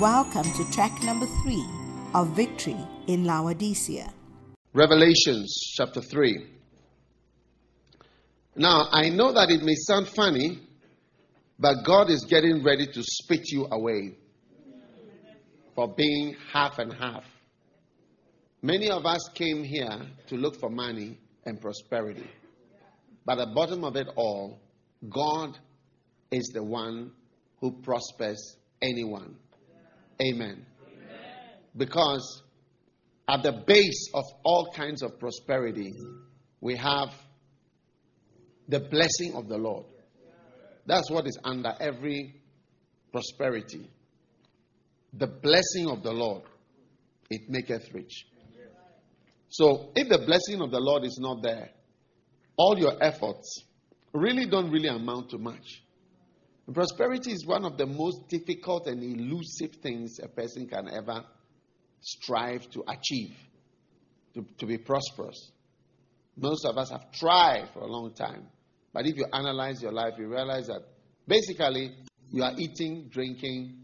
Welcome to track number three of Victory in Laodicea. Revelations chapter 3. Now, I know that it may sound funny, but God is getting ready to spit you away for being half and half. Many of us came here to look for money and prosperity. But at the bottom of it all, God is the one who prospers anyone. Amen. Because at the base of all kinds of prosperity, we have the blessing of the Lord. That's what is under every prosperity. The blessing of the Lord, it maketh rich. So if the blessing of the Lord is not there, all your efforts really don't really amount to much. Prosperity is one of the most difficult and elusive things a person can ever strive to achieve, to, to be prosperous. Most of us have tried for a long time. But if you analyze your life, you realize that basically you are eating, drinking,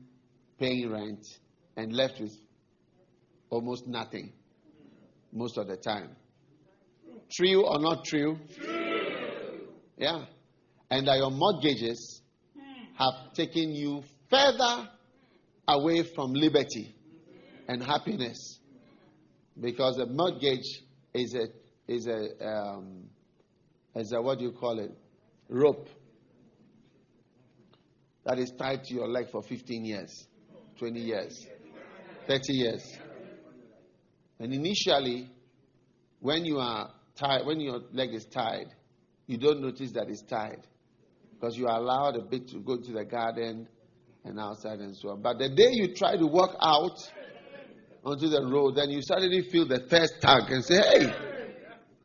paying rent, and left with almost nothing most of the time. True or not true? True. Yeah. And that your mortgages have taken you further away from liberty and happiness. Because a mortgage is a is a um, is a what do you call it? Rope. That is tied to your leg for 15 years 20 years 30 years. And initially when you are tied when your leg is tied you don't notice that it's tied because you are allowed a bit to go to the garden and outside and so on. But the day you try to walk out onto the road, then you suddenly feel the first tug and say, Hey,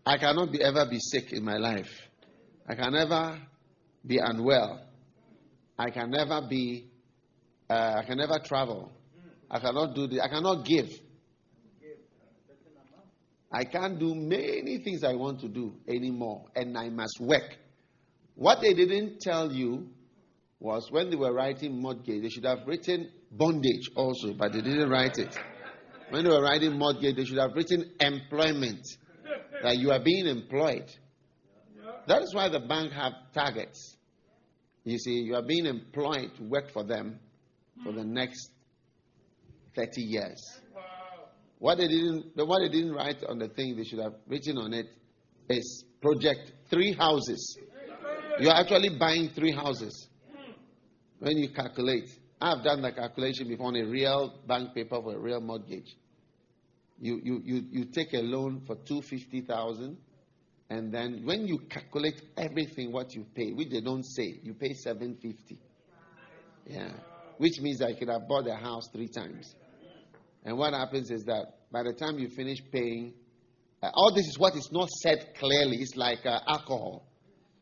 I cannot be, ever be sick in my life. I can never be unwell. I can never be, uh, I can never travel. I cannot do this. I cannot give. I can't do many things I want to do anymore, and I must work. What they didn't tell you was when they were writing mortgage, they should have written bondage also, but they didn't write it. When they were writing mortgage, they should have written employment, that you are being employed. That is why the bank have targets. You see, you are being employed to work for them for the next 30 years. What they didn't, the what they didn't write on the thing they should have written on it is project three houses you're actually buying three houses when you calculate. I've done the calculation before on a real bank paper for a real mortgage. You, you, you, you take a loan for 250000 and then when you calculate everything what you pay, which they don't say, you pay 750 Yeah. Which means I could have bought a house three times. And what happens is that by the time you finish paying, uh, all this is what is not said clearly. It's like uh, alcohol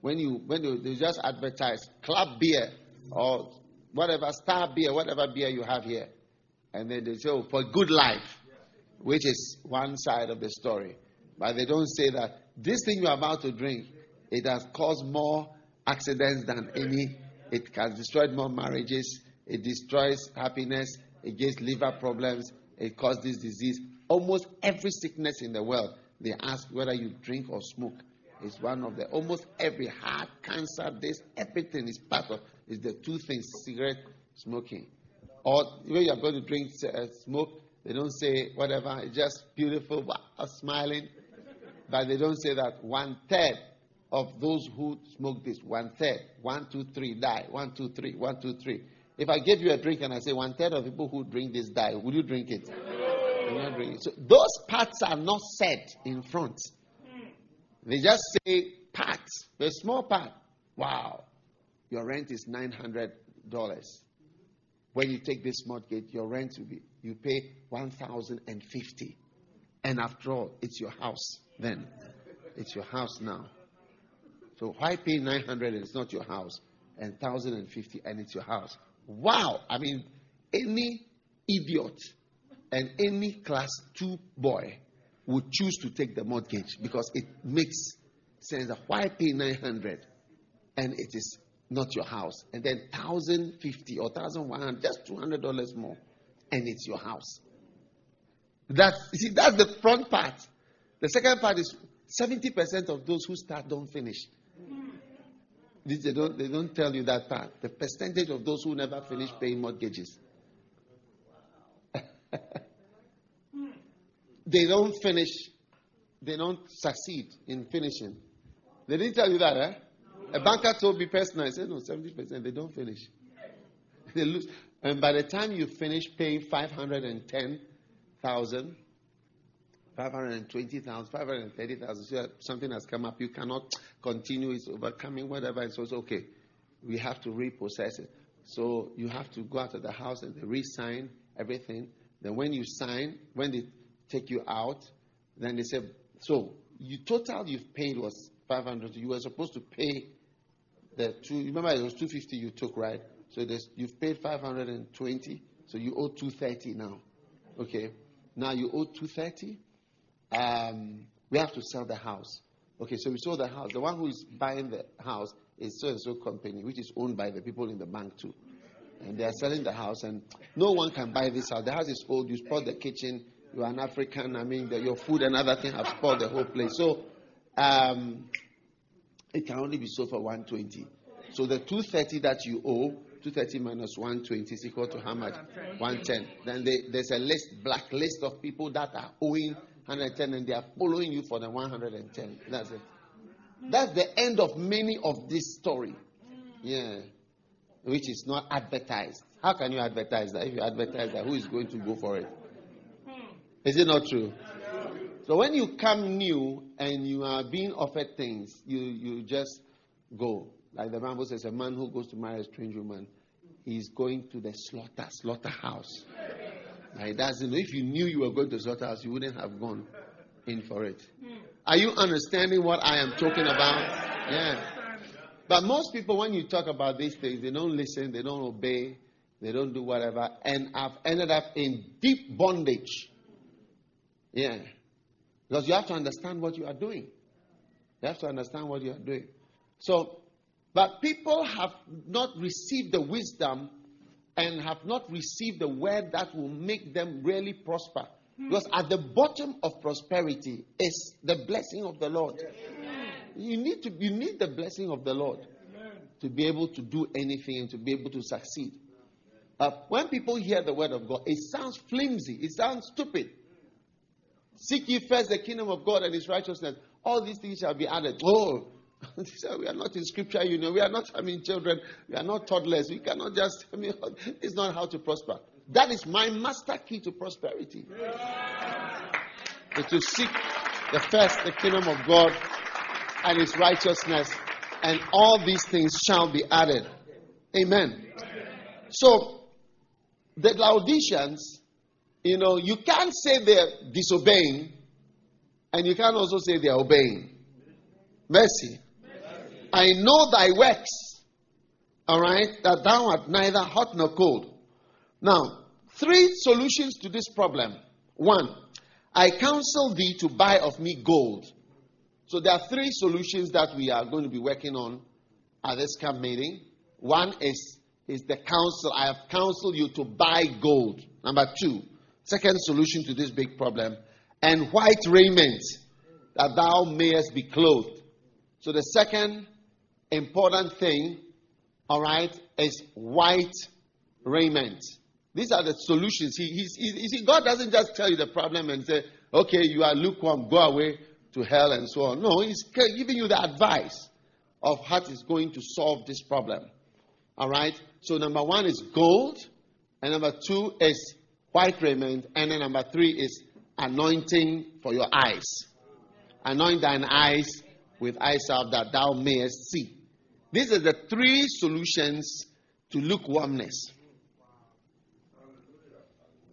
when you when you, they just advertise club beer or whatever star beer, whatever beer you have here, and then they say oh, for good life, which is one side of the story, but they don't say that this thing you're about to drink, it has caused more accidents than any. It has destroyed more marriages. It destroys happiness. It gives liver problems. It causes disease. Almost every sickness in the world, they ask whether you drink or smoke is one of the almost every heart cancer, this everything is part of is the two things: cigarette, smoking. Or when you are going to drink uh, smoke, they don't say whatever. It's just beautiful, wow, smiling, but they don't say that one third of those who smoke this, one third, one, two, three, die. One, two, three, one, two, three. If I give you a drink and I say one third of people who drink this die, would you drink it? You not drink it. So those parts are not said in front. They just say parts, a small part. Wow, your rent is nine hundred dollars. When you take this mortgage, your rent will be you pay one thousand and fifty. And after all, it's your house then. It's your house now. So why pay nine hundred and it's not your house? And thousand and fifty and it's your house. Wow! I mean, any idiot and any class two boy would choose to take the mortgage because it makes sense that why pay 900 and it is not your house and then 1050 or 1100 just $200 more and it's your house. That's, see, that's the front part. The second part is 70% of those who start don't finish. They don't, they don't tell you that part. The percentage of those who never finish paying mortgages. they don't finish, they don't succeed in finishing. They didn't tell you that, eh? A banker told me personally, I said, no, 70%, they don't finish. they lose. And by the time you finish paying 510,000, 520,000, 530,000, so something has come up, you cannot continue, it's overcoming, whatever, it's okay. We have to reprocess it. So you have to go out of the house and they re-sign everything. Then when you sign, when they take you out, then they said, so you total you've paid was 500. You were supposed to pay the two. Remember, it was 250 you took, right? So you've paid 520. So you owe 230 now. Okay. Now you owe 230. Um, we have to sell the house. Okay, so we sold the house. The one who is buying the house is so and so company, which is owned by the people in the bank too. And they are selling the house, and no one can buy this house. The house is old. You spoiled the kitchen. You are an African. I mean, the, your food and other things have spoiled the whole place. So um, it can only be sold for 120. So the 230 that you owe, 230 minus 120 is equal to how much? 110. Then they, there's a list, black list of people that are owing 110 and they are following you for the 110. That's it. That's the end of many of this story. Yeah. Which is not advertised. How can you advertise that? If you advertise that, who is going to go for it? Is it not true? So when you come new and you are being offered things, you, you just go. Like the Bible says, a man who goes to marry a strange woman, he's going to the slaughter, slaughterhouse. Like that's you know, if you knew you were going to slaughterhouse, you wouldn't have gone in for it. Are you understanding what I am talking about? Yeah. But most people, when you talk about these things, they don't listen, they don't obey, they don't do whatever, and I've ended up in deep bondage. Yeah. Because you have to understand what you are doing. You have to understand what you are doing. So, but people have not received the wisdom and have not received the word that will make them really prosper. Because at the bottom of prosperity is the blessing of the Lord. You need to you need the blessing of the Lord to be able to do anything and to be able to succeed. Uh, when people hear the word of God, it sounds flimsy, it sounds stupid. Seek ye first the kingdom of God and his righteousness. All these things shall be added. Oh, we are not in scripture, you know. We are not, I mean, children. We are not toddlers. We cannot just, I mean, it's not how to prosper. That is my master key to prosperity. Is to seek the first, the kingdom of God and his righteousness, and all these things shall be added. Amen. So, the Laodiceans you know, you can't say they're disobeying, and you can't also say they're obeying. Mercy. I know thy works, all right, that thou art neither hot nor cold. Now, three solutions to this problem. One, I counsel thee to buy of me gold. So there are three solutions that we are going to be working on at this camp meeting. One is, is the counsel. I have counseled you to buy gold. Number two, Second solution to this big problem. And white raiment, that thou mayest be clothed. So the second important thing, all right, is white raiment. These are the solutions. He, he, he, see, God doesn't just tell you the problem and say, okay, you are lukewarm, go away to hell and so on. No, He's giving you the advice of how He's going to solve this problem. All right? So, number one is gold, and number two is white raiment. And then number three is anointing for your eyes. Anoint thine eyes with eye that thou mayest see. These are the three solutions to lukewarmness.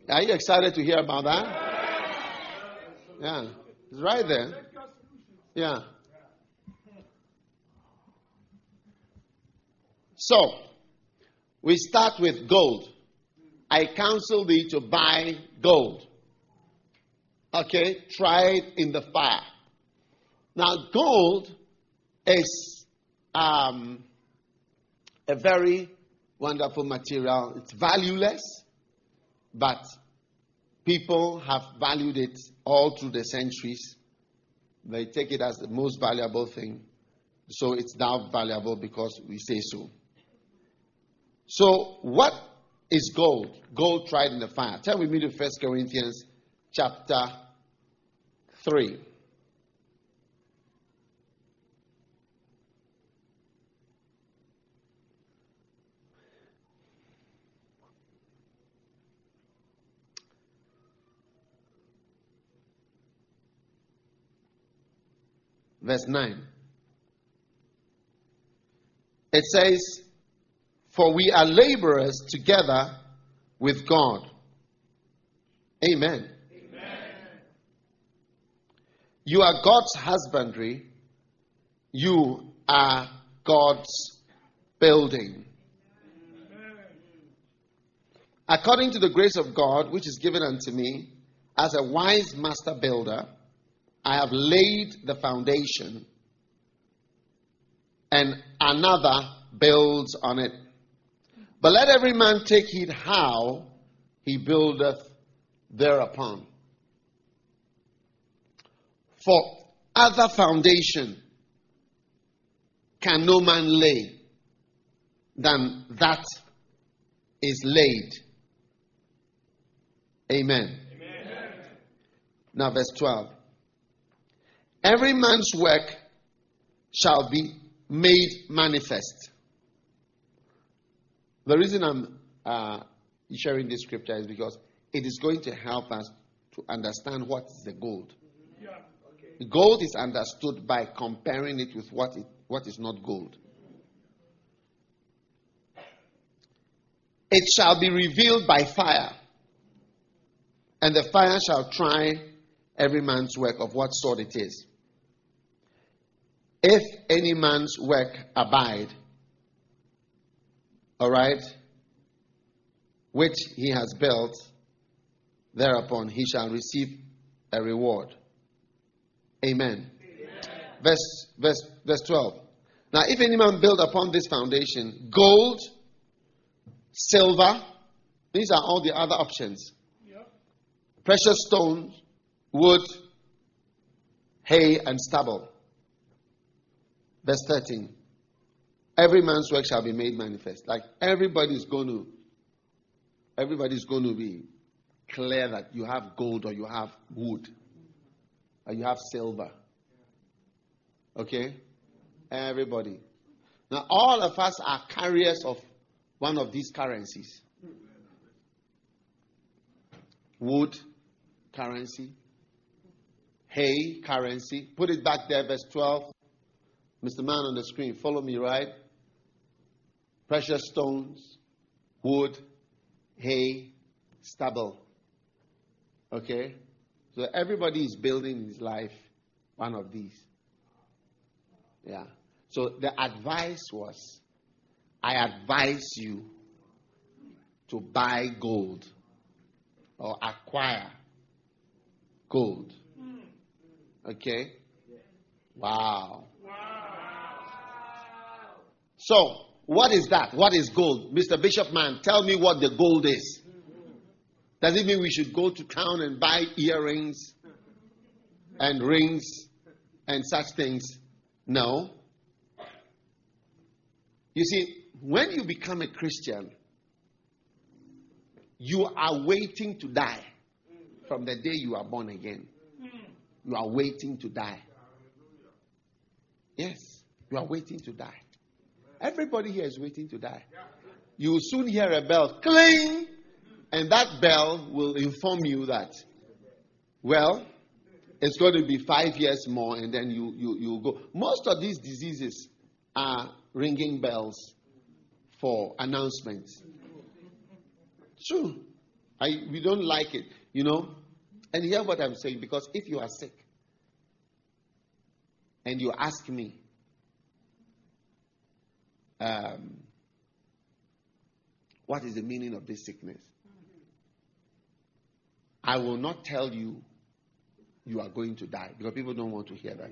Are you excited to hear about that? Yeah, it's right there. Yeah. So, we start with gold. I counsel thee to buy gold. Okay, try it in the fire. Now, gold is um, a very wonderful material. It's valueless. but people have valued it all through the centuries. They take it as the most valuable thing. So it's now valuable because we say so. So, what is gold? Gold tried in the fire. Turn with me to 1 Corinthians chapter 3. Verse 9. It says, For we are laborers together with God. Amen. Amen. You are God's husbandry. You are God's building. According to the grace of God, which is given unto me, as a wise master builder, I have laid the foundation, and another builds on it. But let every man take heed how he buildeth thereupon. For other foundation can no man lay than that is laid. Amen. Amen. Now, verse 12. Every man's work shall be made manifest. The reason I'm uh, sharing this scripture is because it is going to help us to understand what is the gold. Yeah, okay. Gold is understood by comparing it with what, it, what is not gold. It shall be revealed by fire, and the fire shall try every man's work of what sort it is. If any man's work abide, all right, which he has built, thereupon he shall receive a reward. Amen. Amen. Verse, verse, verse 12. Now, if any man build upon this foundation gold, silver, these are all the other options. Yep. Precious stones, wood, hay, and stubble. Verse 13. Every man's work shall be made manifest. Like everybody's going to, everybody's going to be clear that you have gold or you have wood or you have silver. Okay? Everybody. Now, all of us are carriers of one of these currencies wood currency, hay currency. Put it back there, verse 12. Mr. Man on the screen, follow me, right? Precious stones, wood, hay, stubble. Okay? So everybody is building his life one of these. Yeah. So the advice was I advise you to buy gold or acquire gold. Okay? Wow. So, what is that? What is gold? Mr. Bishop Man, tell me what the gold is. Does it mean we should go to town and buy earrings and rings and such things? No. You see, when you become a Christian, you are waiting to die from the day you are born again. You are waiting to die. Yes, you are waiting to die. Everybody here is waiting to die. You will soon hear a bell cling, and that bell will inform you that, well, it's going to be five years more, and then you, you, you go. Most of these diseases are ringing bells for announcements. True. I, we don't like it, you know. And hear what I'm saying because if you are sick and you ask me, um, what is the meaning of this sickness? I will not tell you you are going to die because people don't want to hear that.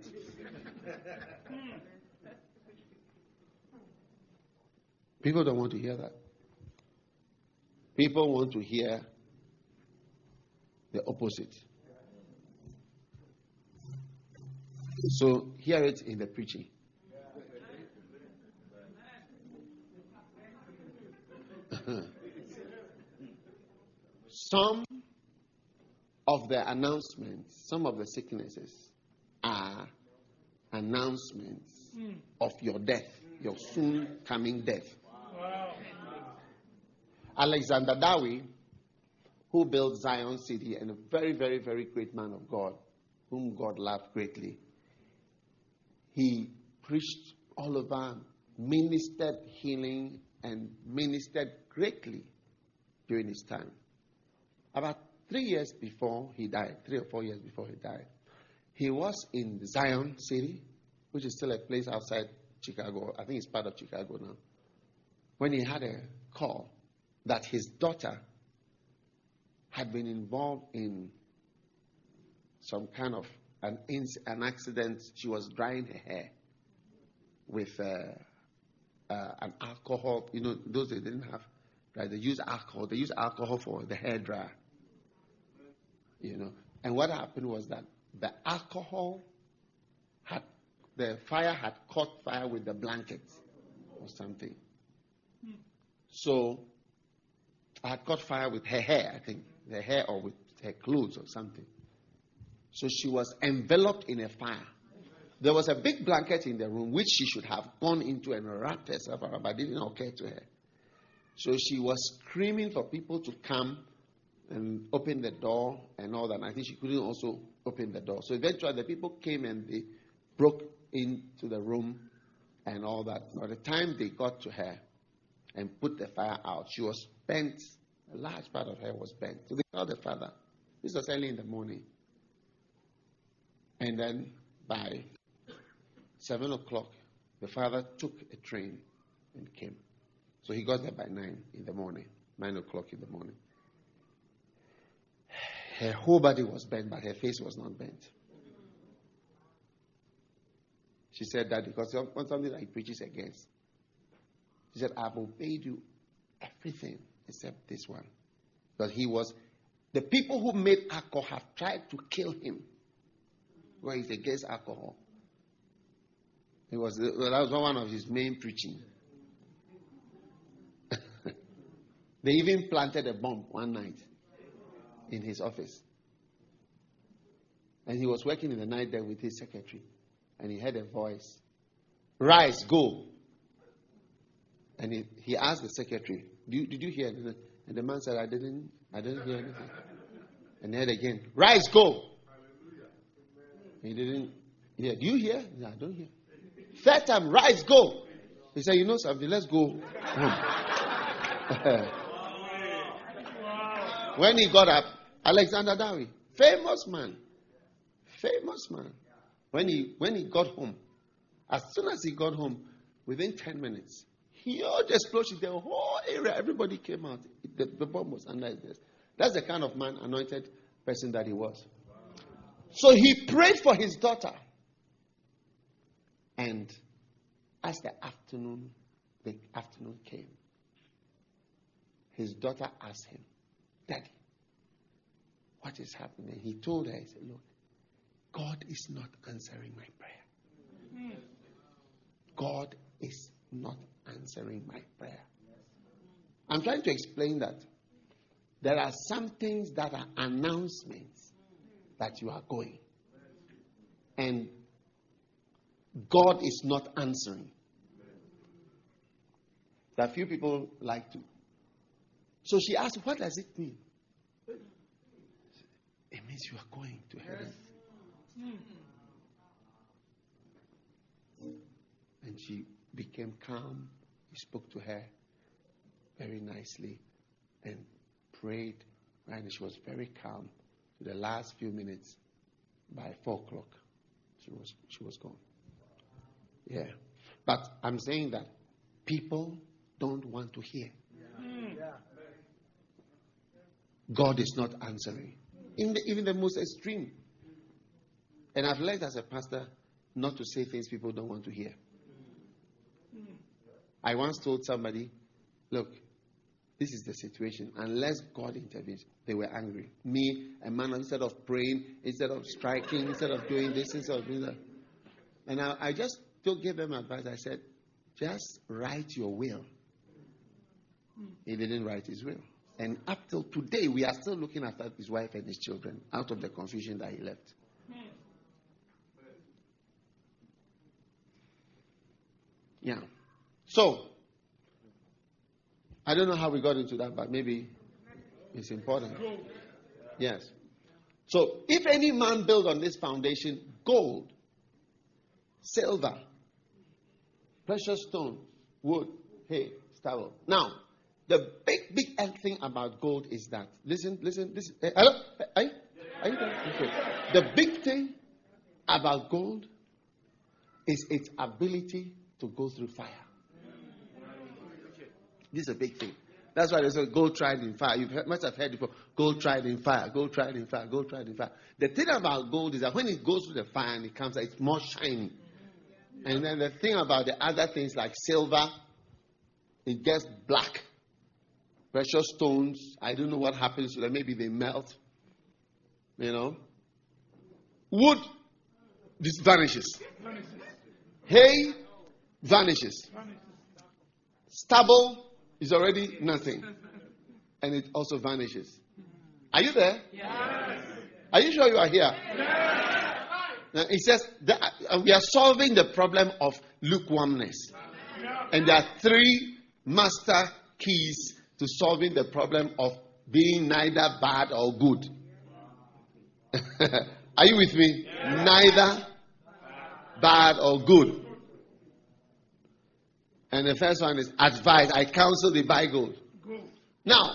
people don't want to hear that. People want to hear the opposite. So hear it in the preaching. Some of the announcements, some of the sicknesses are announcements mm. of your death, your soon coming death. Wow. Alexander Dowie, who built Zion City and a very, very, very great man of God, whom God loved greatly, he preached all over, ministered healing, and ministered greatly during his time. About three years before he died, three or four years before he died, he was in Zion City, which is still a place outside Chicago. I think it's part of Chicago now. When he had a call that his daughter had been involved in some kind of an, an accident. She was drying her hair with uh, uh, an alcohol. You know, those they didn't have, right? They use alcohol. They use alcohol for the hair dryer. You know, and what happened was that the alcohol had, the fire had caught fire with the blankets or something. So I had caught fire with her hair, I think, the hair or with her clothes or something. So she was enveloped in a fire. There was a big blanket in the room which she should have gone into and wrapped herself around, but it didn't occur to her. So she was screaming for people to come and open the door and all that. And I think she couldn't also open the door. So eventually the people came and they broke into the room and all that. By the time they got to her and put the fire out, she was bent. A large part of her was bent. So they called the father. This was early in the morning. And then by seven o'clock, the father took a train and came. So he got there by nine in the morning, nine o'clock in the morning. Her whole body was bent, but her face was not bent. She said that because of something that he preaches against. She said, I've obeyed you everything except this one. But he was, the people who made alcohol have tried to kill him. Well, he's against alcohol. It was, that was one of his main preaching. they even planted a bomb one night in his office. And he was working in the night there with his secretary. And he heard a voice Rise, go. And he, he asked the secretary, did, did you hear anything? And the man said, I didn't, I didn't hear anything. And he again, Rise, go. He didn't hear. Do you hear? No, I don't hear. Third time, rise, go. He said, You know something, let's go when he got up, Alexander Dowie, famous man, famous man. When he when he got home, as soon as he got home, within ten minutes, huge explosion. The whole area, everybody came out. The, the bomb was under his desk. That's the kind of man, anointed person that he was. So he prayed for his daughter. And as the afternoon, the afternoon came, his daughter asked him, Daddy, what is happening? He told her, he said, Look, God is not answering my prayer. God is not answering my prayer. I'm trying to explain that there are some things that are announcements that you are going. And God is not answering. That few people like to. So she asked, What does it mean? It means you are going to heaven. And she became calm. He spoke to her very nicely and prayed. And she was very calm. To the last few minutes, by four o'clock, she was she was gone. Yeah. But I'm saying that people don't want to hear. God is not answering. In the, even the most extreme. And I've learned as a pastor not to say things people don't want to hear. I once told somebody, look, this is the situation. Unless God intervenes, they were angry. Me, a man, instead of praying, instead of striking, instead of doing this, instead of doing that. And I, I just told, gave him advice. I said, just write your will. He didn't write his will. And up till today, we are still looking after his wife and his children out of the confusion that he left. Yeah. So, I don't know how we got into that, but maybe it's important. Yes. So, if any man build on this foundation gold, silver, precious stone, wood, hay, stubble. Now, the big, big thing about gold is that, listen, listen, listen. Eh, hello? Are you, are you okay. The big thing about gold is its ability to go through fire. This is a big thing. That's why they say gold tried in fire. You must have heard before gold tried in fire, gold tried in fire, gold tried in fire. The thing about gold is that when it goes through the fire and it comes out, it's more shiny. And then the thing about the other things like silver, it gets black. Precious stones, I don't know what happens to them. Maybe they melt. You know. Wood, this vanishes. Hay vanishes. Stubble is already nothing. And it also vanishes. Are you there? Yes. Are you sure you are here? Yes. Now, it says that uh, we are solving the problem of lukewarmness. And there are three master keys to solving the problem of being neither bad or good. are you with me? Yes. Neither bad or good. And the first one is advice. I counsel the buy gold. Now,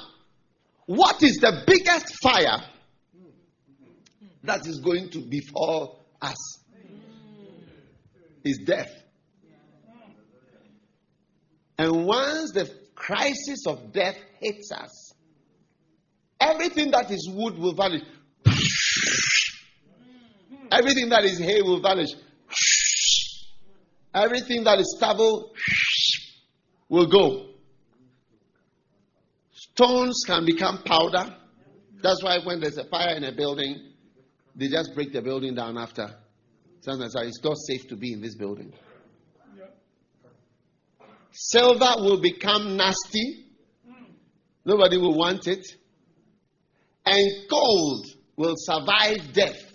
what is the biggest fire that is going to befall us? Is death. And once the crisis of death hits us, everything that is wood will vanish. Everything that is hay will vanish. Everything that is stubble will go. Stones can become powder. That's why when there's a fire in a building, they just break the building down after. Sometimes it's not safe to be in this building. Silver will become nasty. Nobody will want it. And gold will survive death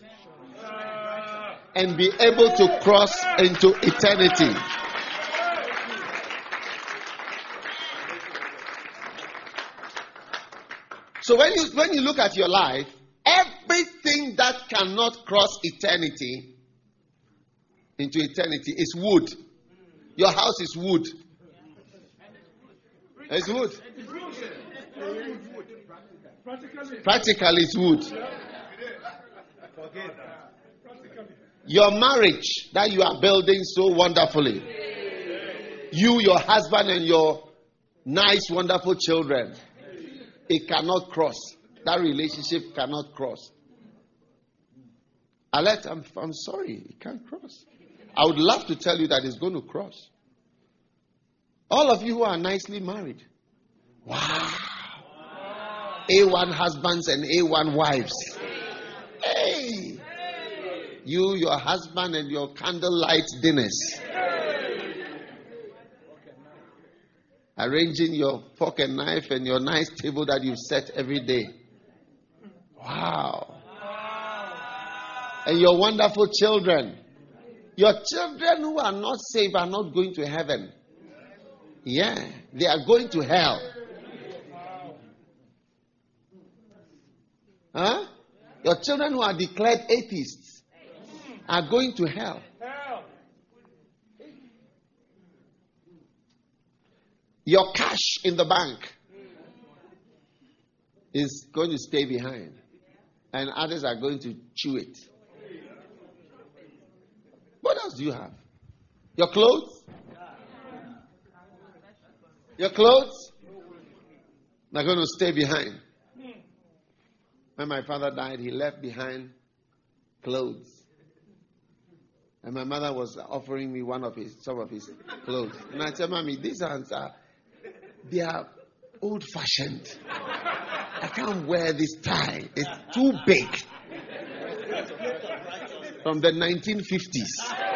and be able to cross into eternity. So when you when you look at your life, everything that cannot cross eternity into eternity is wood. Your house is wood. It's wood. Practically, it's wood. Your marriage that you are building so wonderfully. You, your husband, and your nice, wonderful children it cannot cross. That relationship cannot cross. Alert, I'm, I'm sorry, it can't cross. I would love to tell you that it's going to cross. All of you who are nicely married. Wow. A1 husbands and A1 wives. Hey. You, your husband, and your candlelight dinners. arranging your fork and knife and your nice table that you set every day. Wow. And your wonderful children. Your children who are not saved are not going to heaven. Yeah, they are going to hell. Huh? Your children who are declared atheists are going to hell. Your cash in the bank is going to stay behind, and others are going to chew it. Do you have? Your clothes? Your clothes are going to stay behind. When my father died, he left behind clothes. And my mother was offering me one of his some of his clothes. And I said, Mommy, these are they are old fashioned. I can't wear this tie. It's too big. From the 1950s.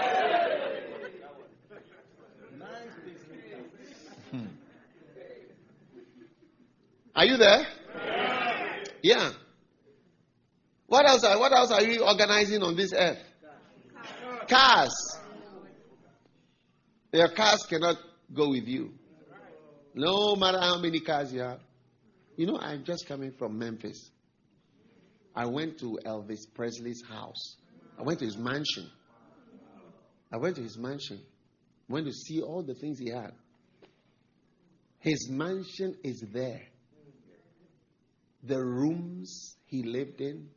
Are you there? Yeah. What else? Are, what else are you organizing on this earth? Cars. Your cars cannot go with you. No matter how many cars you have. You know, I'm just coming from Memphis. I went to Elvis Presley's house. I went to his mansion. I went to his mansion. Went to see all the things he had. His mansion is there. The rooms he lived in,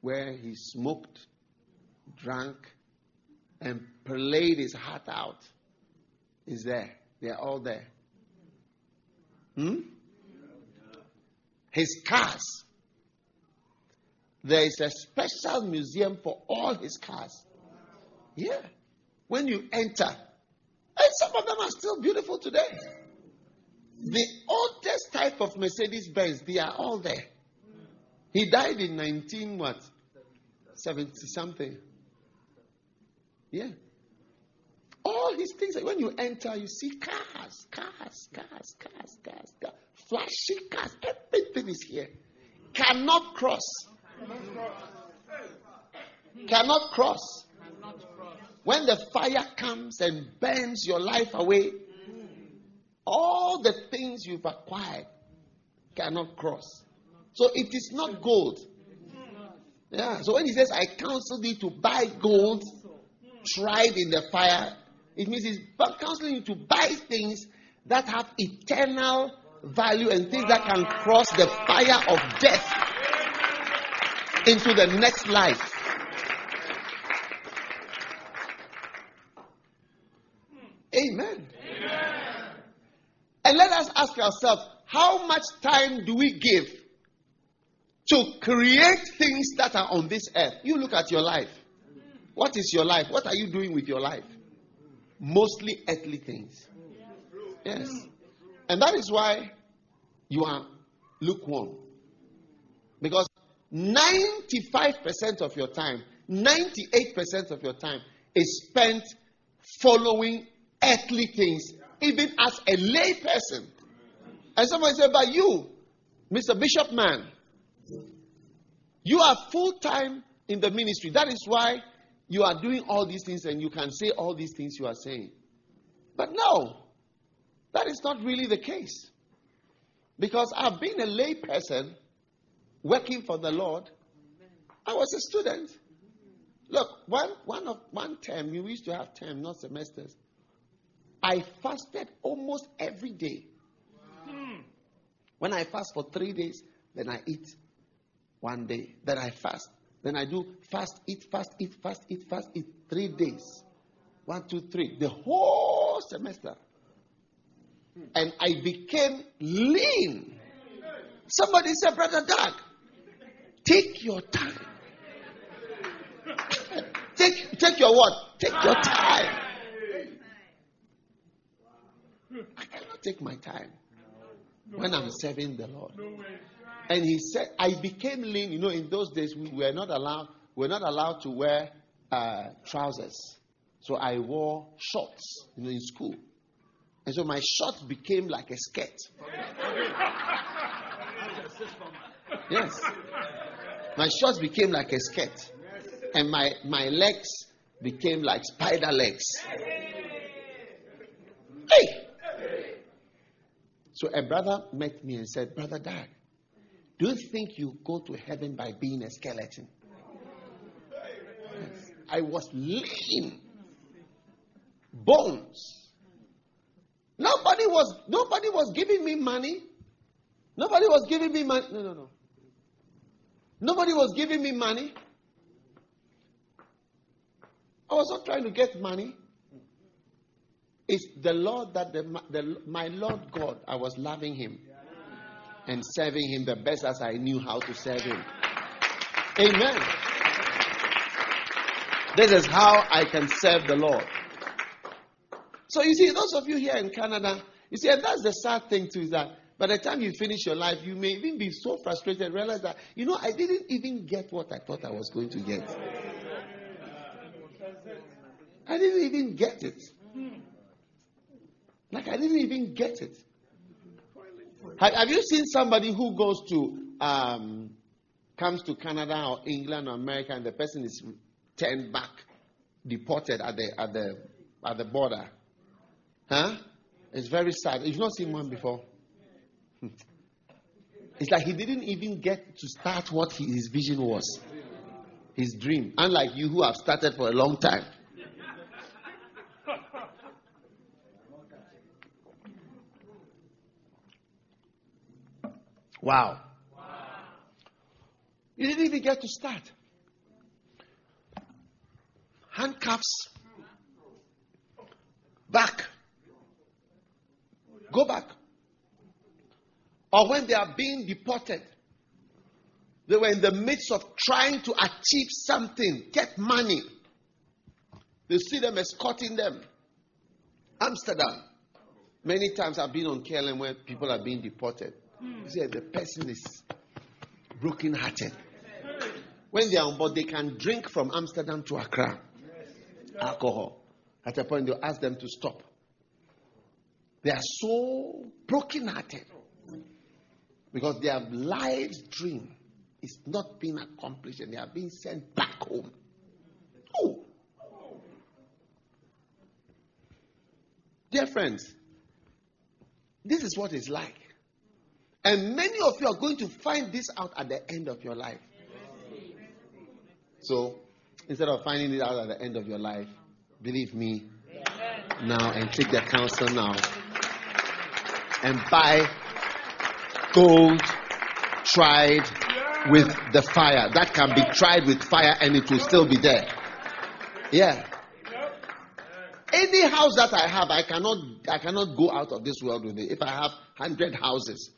where he smoked, drank, and played his heart out, is there. They're all there. Hmm? His cars. There is a special museum for all his cars. Yeah. When you enter, and some of them are still beautiful today. The oldest type of Mercedes Benz, they are all there. He died in 19 what? 70 something. Yeah. All these things, when you enter, you see cars, cars, cars, cars, cars, cars, flashy cars. Everything is here. Cannot cross. Cannot cross. When the fire comes and burns your life away, all the things you've acquired cannot cross. So it is not gold. Yeah. So when he says, I counsel thee to buy gold tried in the fire, it means he's counseling you to buy things that have eternal value and things that can cross the fire of death into the next life. Amen. Amen. And let us ask ourselves how much time do we give to create things that are on this earth? You look at your life. What is your life? What are you doing with your life? Mostly earthly things. Yes. And that is why you are lukewarm. Because 95% of your time, 98% of your time is spent following earthly things, even as a lay person. And somebody said, But you, Mr. Bishop Man, you are full time in the ministry. That is why you are doing all these things and you can say all these things you are saying. But no, that is not really the case. Because I've been a lay person working for the Lord. I was a student. Look, one, one, of, one term, we used to have term, not semesters. I fasted almost every day. When I fast for three days, then I eat one day. Then I fast. Then I do fast, eat, fast, eat, fast, eat, fast, eat. Three days. One, two, three. The whole semester. And I became lean. Somebody said, Brother Dag, take your time. take, take your what? Take your time. I cannot take my time when I'm serving the Lord. And he said, I became lean. You know, in those days we were not allowed, we were not allowed to wear uh, trousers. So I wore shorts you know, in school. And so my shorts became like a skirt. Yes. My shorts became like a skirt. And my, my legs became like spider legs. Hey! So a brother met me and said, Brother Dag, do you think you go to heaven by being a skeleton? Yes. I was lean, bones. Nobody was nobody was giving me money. Nobody was giving me money. No, no, no. Nobody was giving me money. I was not trying to get money. It's the Lord that the, the my Lord God. I was loving Him and serving Him the best as I knew how to serve Him. Amen. This is how I can serve the Lord. So you see, those of you here in Canada, you see, and that's the sad thing too, is that By the time you finish your life, you may even be so frustrated, realize that, you know, I didn't even get what I thought I was going to get. I didn't even get it. Like, I didn't even get it. Have you seen somebody who goes to, um, comes to Canada or England or America and the person is turned back, deported at the, at the, at the border? Huh? It's very sad. You've not seen one before. It's like he didn't even get to start what his vision was, his dream. Unlike you who have started for a long time. Wow. You didn't even get to start. Handcuffs. Back. Go back. Or when they are being deported, they were in the midst of trying to achieve something, get money. They see them escorting them. Amsterdam. Many times I've been on KLM where people are being deported. See, the person is broken hearted. When they are on board, they can drink from Amsterdam to Accra. Alcohol. At a point, they'll ask them to stop. They are so broken hearted because their life's dream is not being accomplished and they are being sent back home. Oh. Dear friends, this is what it's like. And many of you are going to find this out at the end of your life. So, instead of finding it out at the end of your life, believe me now and take the counsel now and buy gold tried with the fire. That can be tried with fire and it will still be there. Yeah. Any house that I have, I cannot I cannot go out of this world with it. If I have hundred houses.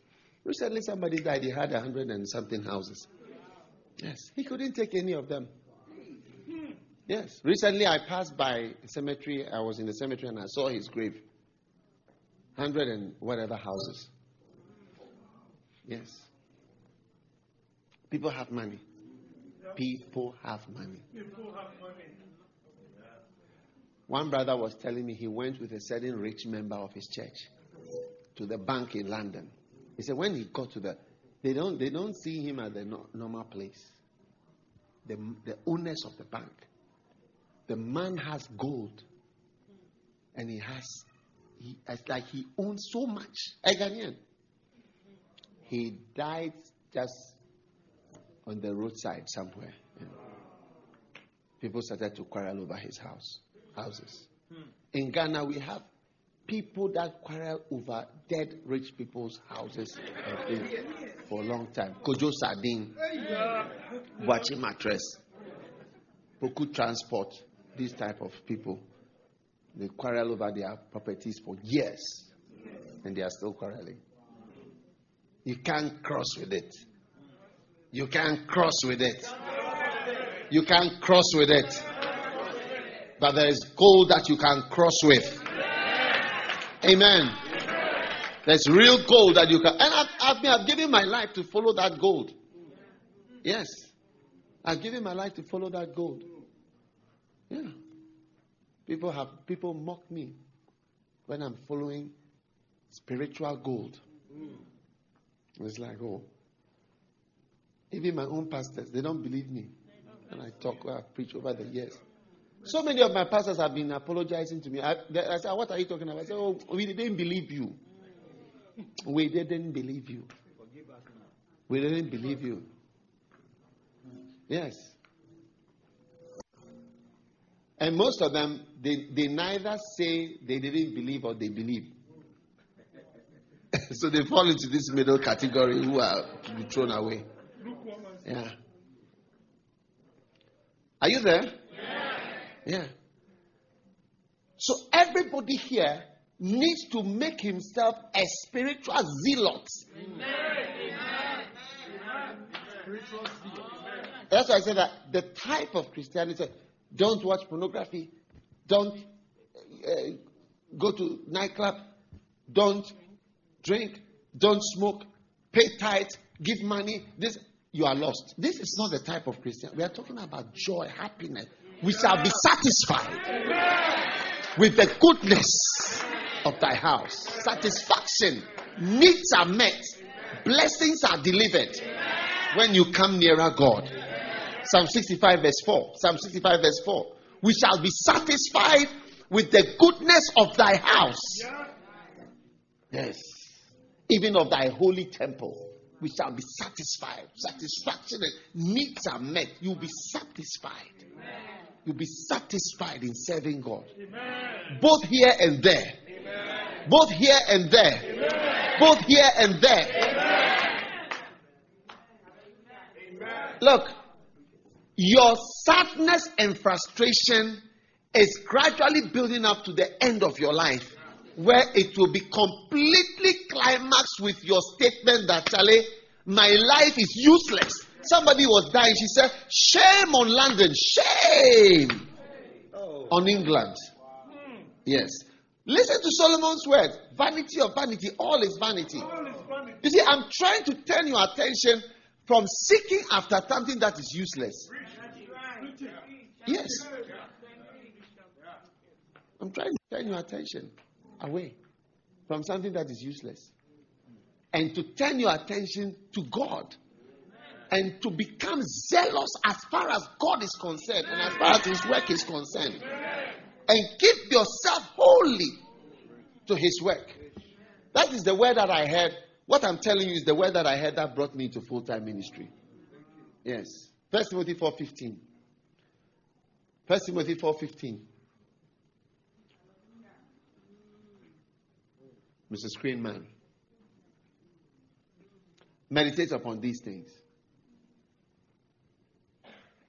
Recently somebody died, he had a hundred and something houses. Yes. He couldn't take any of them. Yes. Recently I passed by a cemetery. I was in the cemetery and I saw his grave hundred and whatever houses. Yes. People have money. People have money. One brother was telling me he went with a certain rich member of his church to the bank in London. He said when he got to the, they don't they don't see him at the no, normal place. The the owners of the bank. The man has gold, and he has he, it's like he owns so much. A Ghanaian. He died just on the roadside somewhere. You know. People started to quarrel over his house, houses. Hmm. In Ghana, we have people that quarrel over dead rich people's houses uh, for a long time. Kojo Sardine, Boakye Mattress, Poku Transport, these type of people. They quarrel over their properties for years, and they are still quarreling. You can't cross with it. You can't cross with it. You can't cross with it. But there is gold that you can cross with. Amen. There's real gold that you can. And I've, I've, been, I've given my life to follow that gold. Yes. I've given my life to follow that gold. Yeah. People have people mock me when I'm following spiritual gold. It's like, oh, even my own pastors, they don't believe me. And I talk, I preach over the years. So many of my pastors have been apologizing to me. I, I said, What are you talking about? I said, Oh, we didn't believe you. We didn't believe you. We didn't believe you. Yes. And most of them, they, they neither say they didn't believe or they believe. so they fall into this middle category who are to be thrown away. Yeah. Are you there? Yeah. So everybody here needs to make himself a spiritual zealot. That's why I said that the type of Christianity don't watch pornography. Don't uh, go to nightclub. Don't drink. don't smoke, pay tithe, give money. This you are lost. This is not the type of Christian. We are talking about joy, happiness. We shall be satisfied with the goodness of thy house. Satisfaction. Needs are met. Blessings are delivered when you come nearer God. Psalm 65, verse 4. Psalm 65, verse 4. We shall be satisfied with the goodness of thy house. Yes. Even of thy holy temple. We shall be satisfied. Satisfaction and needs are met. You'll be satisfied. You'll be satisfied in serving God. Both here and there. Both here and there. Both here and there. Look, your sadness and frustration is gradually building up to the end of your life, where it will be completely climaxed with your statement that, Charlie, my life is useless. Somebody was dying. She said, Shame on London, shame oh. on England. Yes. Listen to Solomon's words vanity of vanity, all is vanity. You see, I'm trying to turn your attention from seeking after something that is useless. Yes. I'm trying to turn your attention away from something that is useless and to turn your attention to God and to become zealous as far as God is concerned and as far as His work is concerned. And keep yourself holy to His work. That is the word that I heard. What I'm telling you is the word that I heard that brought me into full time ministry. Yes. First Timothy 4:15. First Timothy 4:15. Mr. Screenman. Meditate upon these things.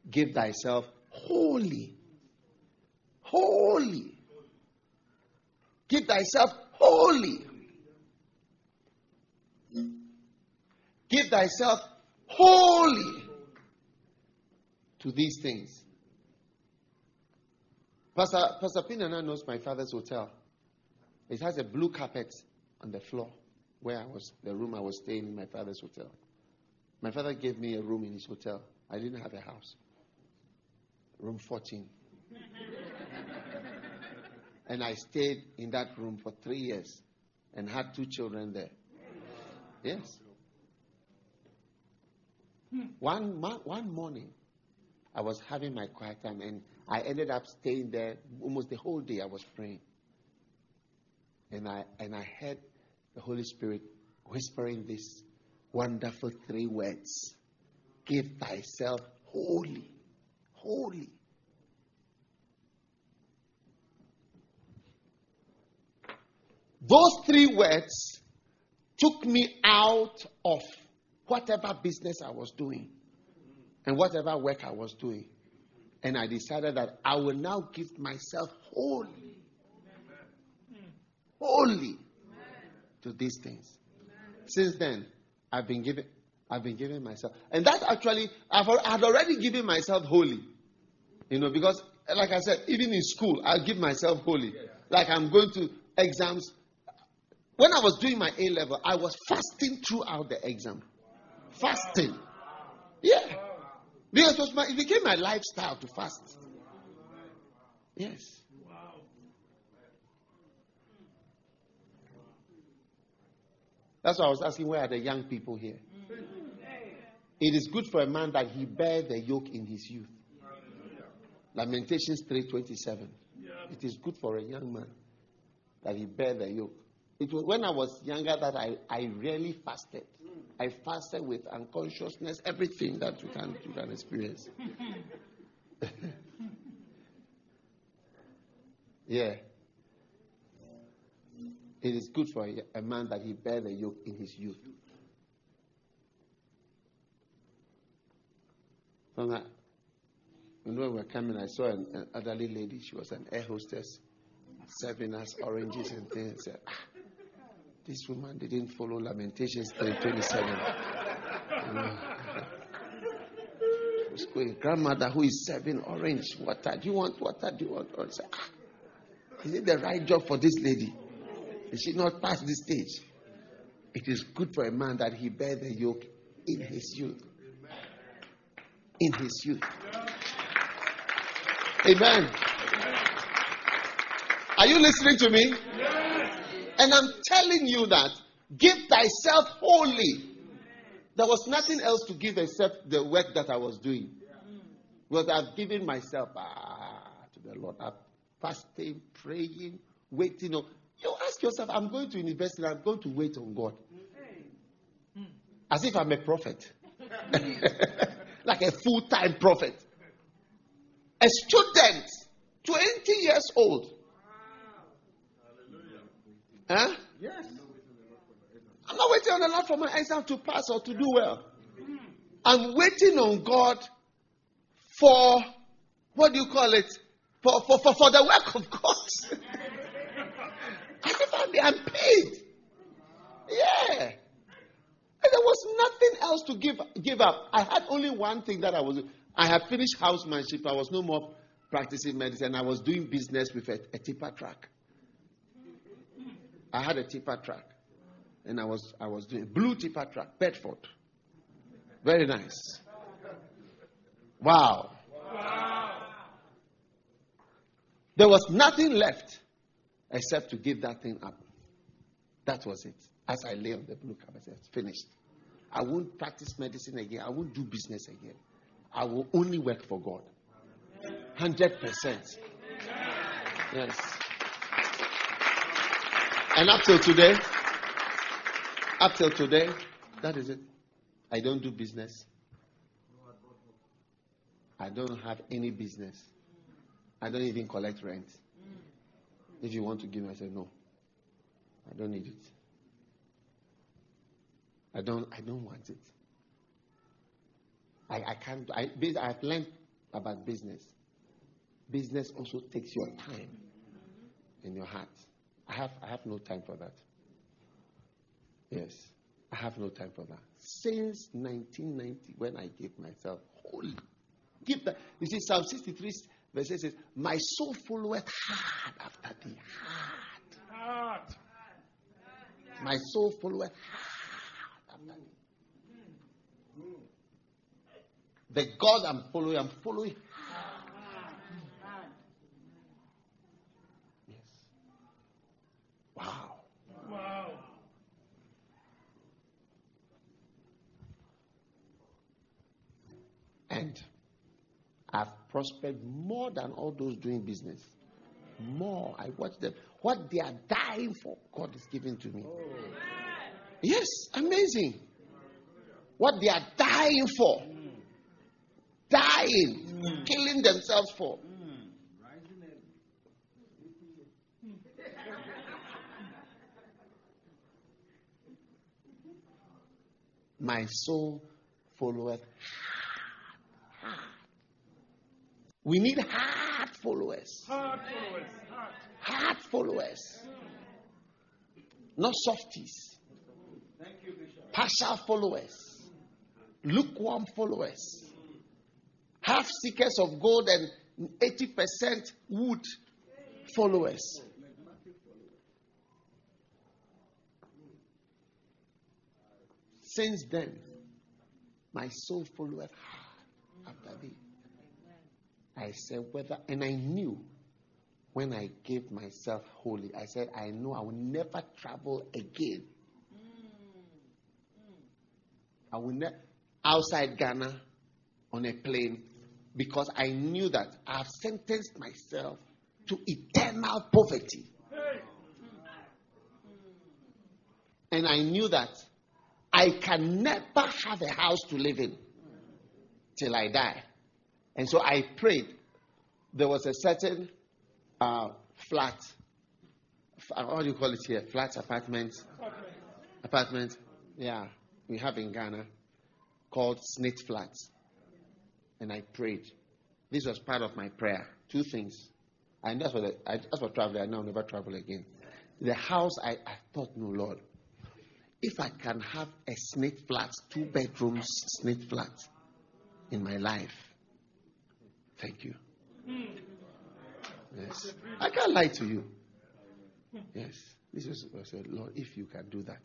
Give thyself wholly. Holy. Give thyself wholly. Give thyself wholly to these things. Pastor, Pastor Pinana knows my father's hotel. It has a blue carpet on the floor where I was, the room I was staying in my father's hotel. My father gave me a room in his hotel. I didn't have a house. Room 14. and I stayed in that room for three years and had two children there. Yes. One, one morning, I was having my quiet time and I ended up staying there almost the whole day. I was praying. And I, and I heard the Holy Spirit whispering these wonderful three words Give thyself wholly, holy. Those three words took me out of whatever business I was doing and whatever work I was doing. And I decided that I will now give myself wholly. Wholly to these things. Since then, I've been giving, I've been giving myself, and that actually, I've had already given myself wholly. You know, because like I said, even in school, I give myself wholly. Like I'm going to exams. When I was doing my A level, I was fasting throughout the exam. Fasting. Yeah. Because it, was my, it became my lifestyle to fast. Yes. That's why I was asking where are the young people here? It is good for a man that he bear the yoke in his youth. Lamentations 3:27. It is good for a young man that he bear the yoke. It was when I was younger that I, I really fasted. Mm. I fasted with unconsciousness, everything that you can you can experience. yeah. It is good for a, a man that he bear the yoke in his youth. When, When we were coming, I saw an, an, elderly lady. She was an air hostess serving us oranges and things. Said, ah, this woman didn't follow Lamentations 327. grandmother who is serving orange water. Do you want water? Do you want orange? Ah, is it the right job for this lady? Did she not pass this stage? It is good for a man that he bear the yoke in his youth. In his youth. Amen. Are you listening to me? And I'm telling you that give thyself wholly. There was nothing else to give except the work that I was doing. Because I've given myself ah, to the Lord. I'm fasting, praying, waiting on. You ask yourself, I'm going to university, I'm going to wait on God. As if I'm a prophet. like a full time prophet. A student, 20 years old. Huh? Yes. I'm not waiting on the Lord for my exam to pass or to do well. I'm waiting on God for, what do you call it? For, for, for, for the work of God. As if I'm, I'm paid. Yeah. And there was nothing else to give, give up. I had only one thing that I was I had finished housemanship. I was no more practicing medicine. I was doing business with a, a tipper truck. I had a tipper truck. And I was I was doing blue tipper truck, Bedford. Very nice. Wow. wow. There was nothing left except to give that thing up. That was it. As I lay on the blue carpet, I said, finished. I won't practice medicine again. I won't do business again. I will only work for God. 100%. Yes. And up till today, up till today, that is it. I don't do business. I don't have any business. I don't even collect rent. If you want to give me, I say no. I don't need it. I don't I don't want it. I, I can't I I've learned about business. Business also takes your time and your heart. I have I have no time for that. Yes. I have no time for that. Since 1990, when I gave myself wholly, give that. You see, Psalm 63 verse 8 says, My soul followeth hard after thee. Hard. Hard. My soul followeth hard after thee. The God I'm following, I'm following. Yes. Wow. Wow. And I've prospered more than all those doing business. More. I watch them. What they are dying for, God is giving to me. Oh. Yes, amazing. What they are dying for, dying, mm. killing themselves for. My soul followeth We need hard followers. Hard followers. Hard, hard followers. Not softies. You, Partial followers. Lukewarm followers. Half seekers of gold and 80% wood followers. Since then, my soul followeth ah, hard after thee. I said, whether, and I knew when I gave myself wholly, I said, I know I will never travel again. I will never, outside Ghana on a plane because I knew that I have sentenced myself to eternal poverty. And I knew that I can never have a house to live in till I die. And so I prayed. There was a certain uh, flat, uh, what do you call it here? Flat? Apartment. apartment. Yeah, we have in Ghana called SSNIT Flats. And I prayed. This was part of my prayer. Two things. And that's what I, that's for traveling. I now never travel again. The house, I, I thought, no, Lord, if I can have a SSNIT flat, two bedrooms SSNIT flat in my life, Thank you. Yes. I can't lie to you. Yes. This was I said, Lord, if you can do that,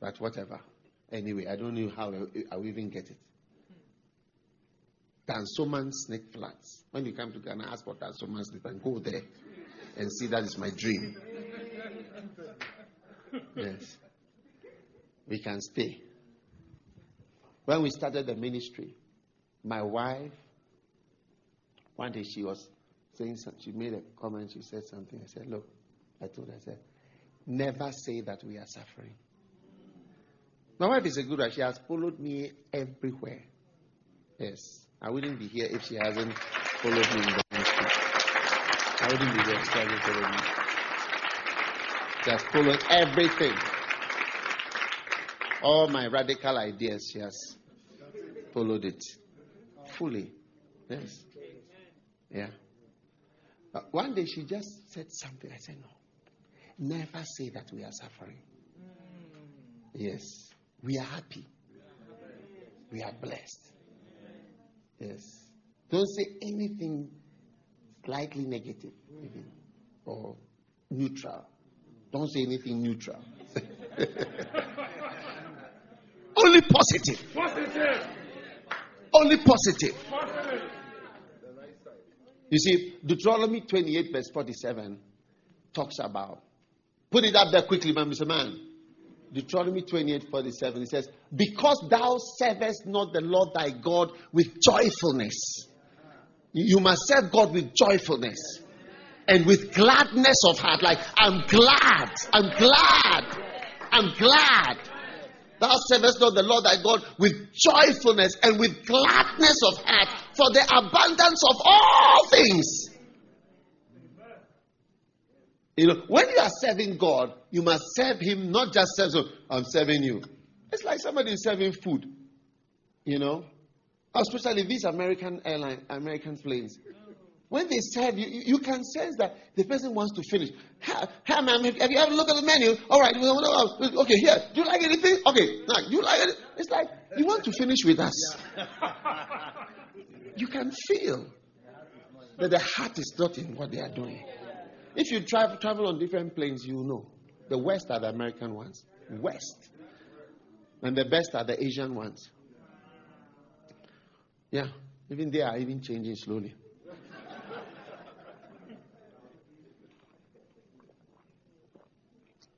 But whatever. Anyway, I don't know how I will even get it. Dansoman SSNIT Flats. When you come to Ghana, ask for Dansoman SSNIT and go there and see that is my dream. Yes. We can stay. When we started the ministry, my wife, one day she was saying something, she made a comment, she said something. I said, Look, I told her, I said, never say that we are suffering. My wife is a good one. She has followed me everywhere. Yes. I wouldn't be here if she hasn't followed me in the ministry. I wouldn't be here if she hasn't followed me. She has followed everything. All my radical ideas, she has followed it fully. Yes. Yeah. Uh, one day she just said something. I said, No. Never say that we are suffering. Yes. We are happy. We are blessed. Yes. Don't say anything slightly negative, even, or neutral. Don't say anything neutral. Only positive. Positive. Only positive. positive. You see, Deuteronomy 28, verse 47 talks about. Put it up there quickly, man, Mr. Man. Deuteronomy 28 47, it says, Because thou servest not the Lord thy God with joyfulness. You must serve God with joyfulness and with gladness of heart. Like, I'm glad, I'm glad, I'm glad. Thou servest not the Lord thy God with joyfulness and with gladness of heart for the abundance of all things. You know, when you are serving God, you must serve Him, not just serve, so I'm serving you. It's like somebody is serving food, you know, especially these American airline, American planes. When they serve you, you can sense that the person wants to finish. Hey, ma'am, have you ever looked at the menu? All right, oh, okay, here. Do you like anything? Okay, now, you like it? It's like you want to finish with us. You can feel that the heart is not in what they are doing. If you travel, travel on different planes, you know. The West are the American ones. West. And the best are the Asian ones. Yeah. Even they are even changing slowly.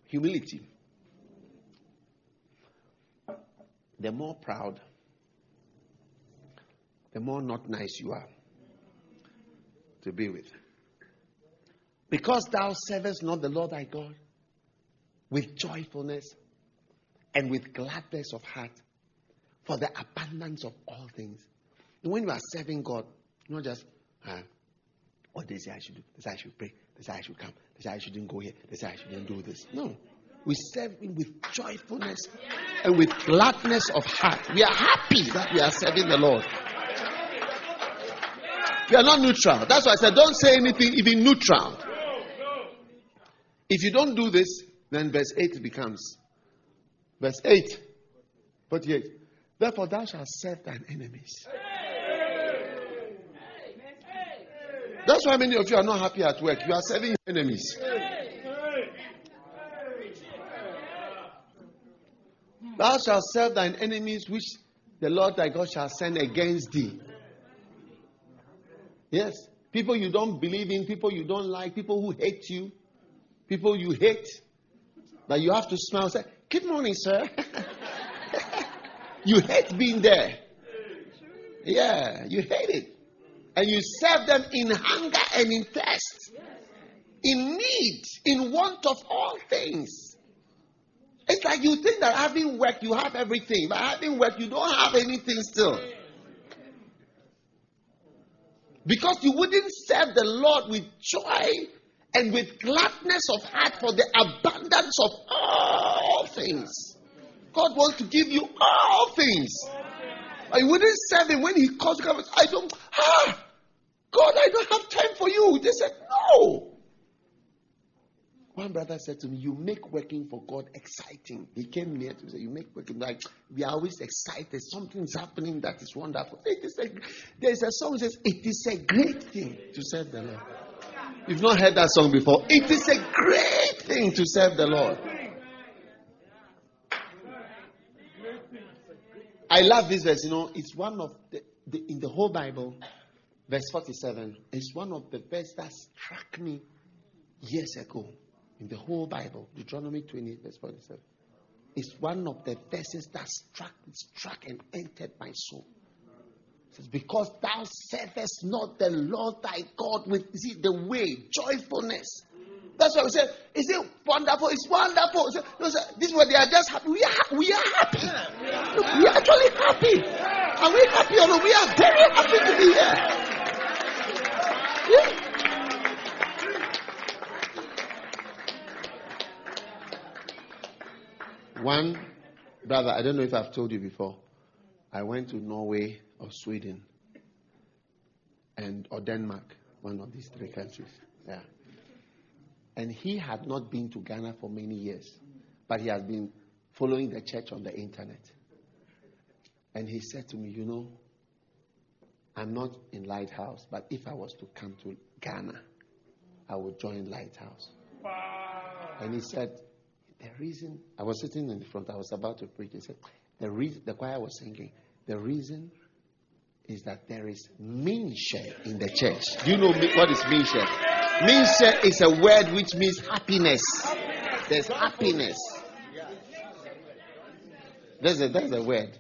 Humility. The more proud, the more not nice you are to be with. Because thou servest not the Lord thy God with joyfulness and with gladness of heart for the abundance of all things. And when you are serving God, not just, uh, they say I should do, say I should pray, say I should come, say I shouldn't go here, say I shouldn't do this. No. We serve Him with joyfulness and with gladness of heart. We are happy that we are serving the Lord. We are not neutral. That's why I said, don't say anything even neutral. If you don't do this, then verse 8 becomes verse 8. 48. Therefore, thou shalt serve thine enemies. That's why many of you are not happy at work. You are serving enemies. Thou shalt serve thine enemies, which the Lord thy God shall send against thee. Yes. People you don't believe in, people you don't like, people who hate you, people you hate, that you have to smile and say, Good morning, sir. you hate being there. Yeah, you hate it. And you serve them in hunger and in thirst, in need, in want of all things. It's like you think that having work, you have everything, but having work, you don't have anything still. Because you wouldn't serve the Lord with joy and with gladness of heart for the abundance of all things. God wants to give you all things. I wouldn't serve him when he calls you. I don't, ah, God, I don't have time for you. They said, no. One brother said to me, You make working for God exciting. He came near to say, You make working like we are always excited. Something's happening that is wonderful. It is a, there's a song that says, It is a great thing to serve the Lord. You've not heard that song before. It is a great thing to serve the Lord. I love this verse. You know, it's one of the, the in the whole Bible, verse 47. It's one of the verses that struck me years ago in the whole Bible. Deuteronomy 20, verse 47. It's one of the verses that struck, struck and entered my soul. Says, Because thou servest not the Lord thy God with see, the way, joyfulness. That's why we say, is it wonderful? It's wonderful. It's, this is what they are just happy. We are, we are happy. Look, we are actually happy. Are we happy or? We are very happy to be here. Yeah. One brother, I don't know if I've told you before. I went to Norway or Sweden and or Denmark, one of these three countries. Yeah. And he had not been to Ghana for many years, but he has been following the church on the internet. And he said to me, You know, I'm not in Lighthouse, but if I was to come to Ghana, I would join Lighthouse. Wow. And he said, The reason I was sitting in the front, I was about to preach. He said, The reason the choir was singing, the reason is that there is minshe in the church. Do you know what is minshe? Minshe is a word which means happiness. There's happiness. There's a, there's a word.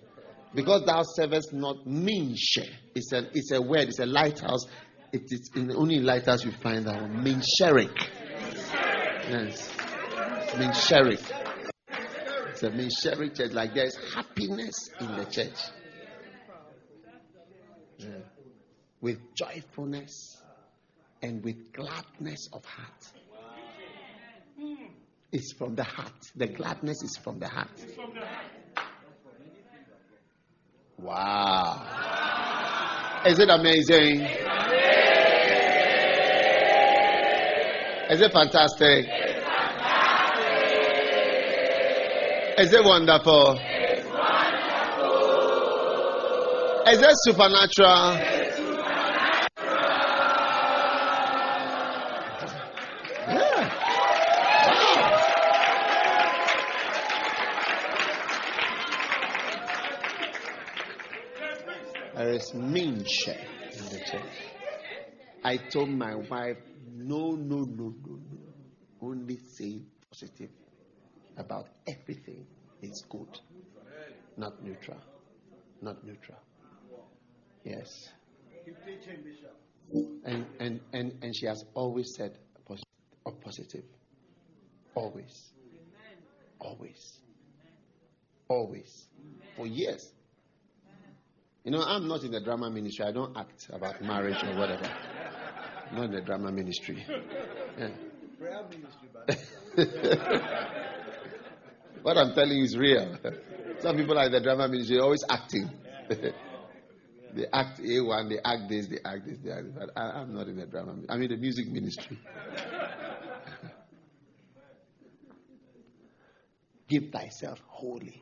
Because thou servest not minshe. It's a, it's a word, it's a lighthouse. It is in the only lighthouse you find that one. Minsherik. Yes. Minsherik. It's a minsherik church. Like there's happiness in the church. Yeah. With joyfulness and with gladness of heart. It's from the heart. The gladness is from the heart. Wow. Is it amazing? Is it fantastic? Is it wonderful? It's wonderful. Is it supernatural? It's Yeah. There is minche in the church. I told my wife, no, no, no, no, no. Only say positive about everything. is good, not neutral. Not neutral. Yes. And, and, and, and she has always said a positive. Always. Always. Always. For years. You know, I'm not in the drama ministry. I don't act about marriage or whatever. Not in the drama ministry. Yeah. what I'm telling you is real. Some people in the drama ministry, always acting. They act A1, they act this, they act this, they act this. But I, am not in the drama. ministry. I'm in the music ministry. Give thyself wholly.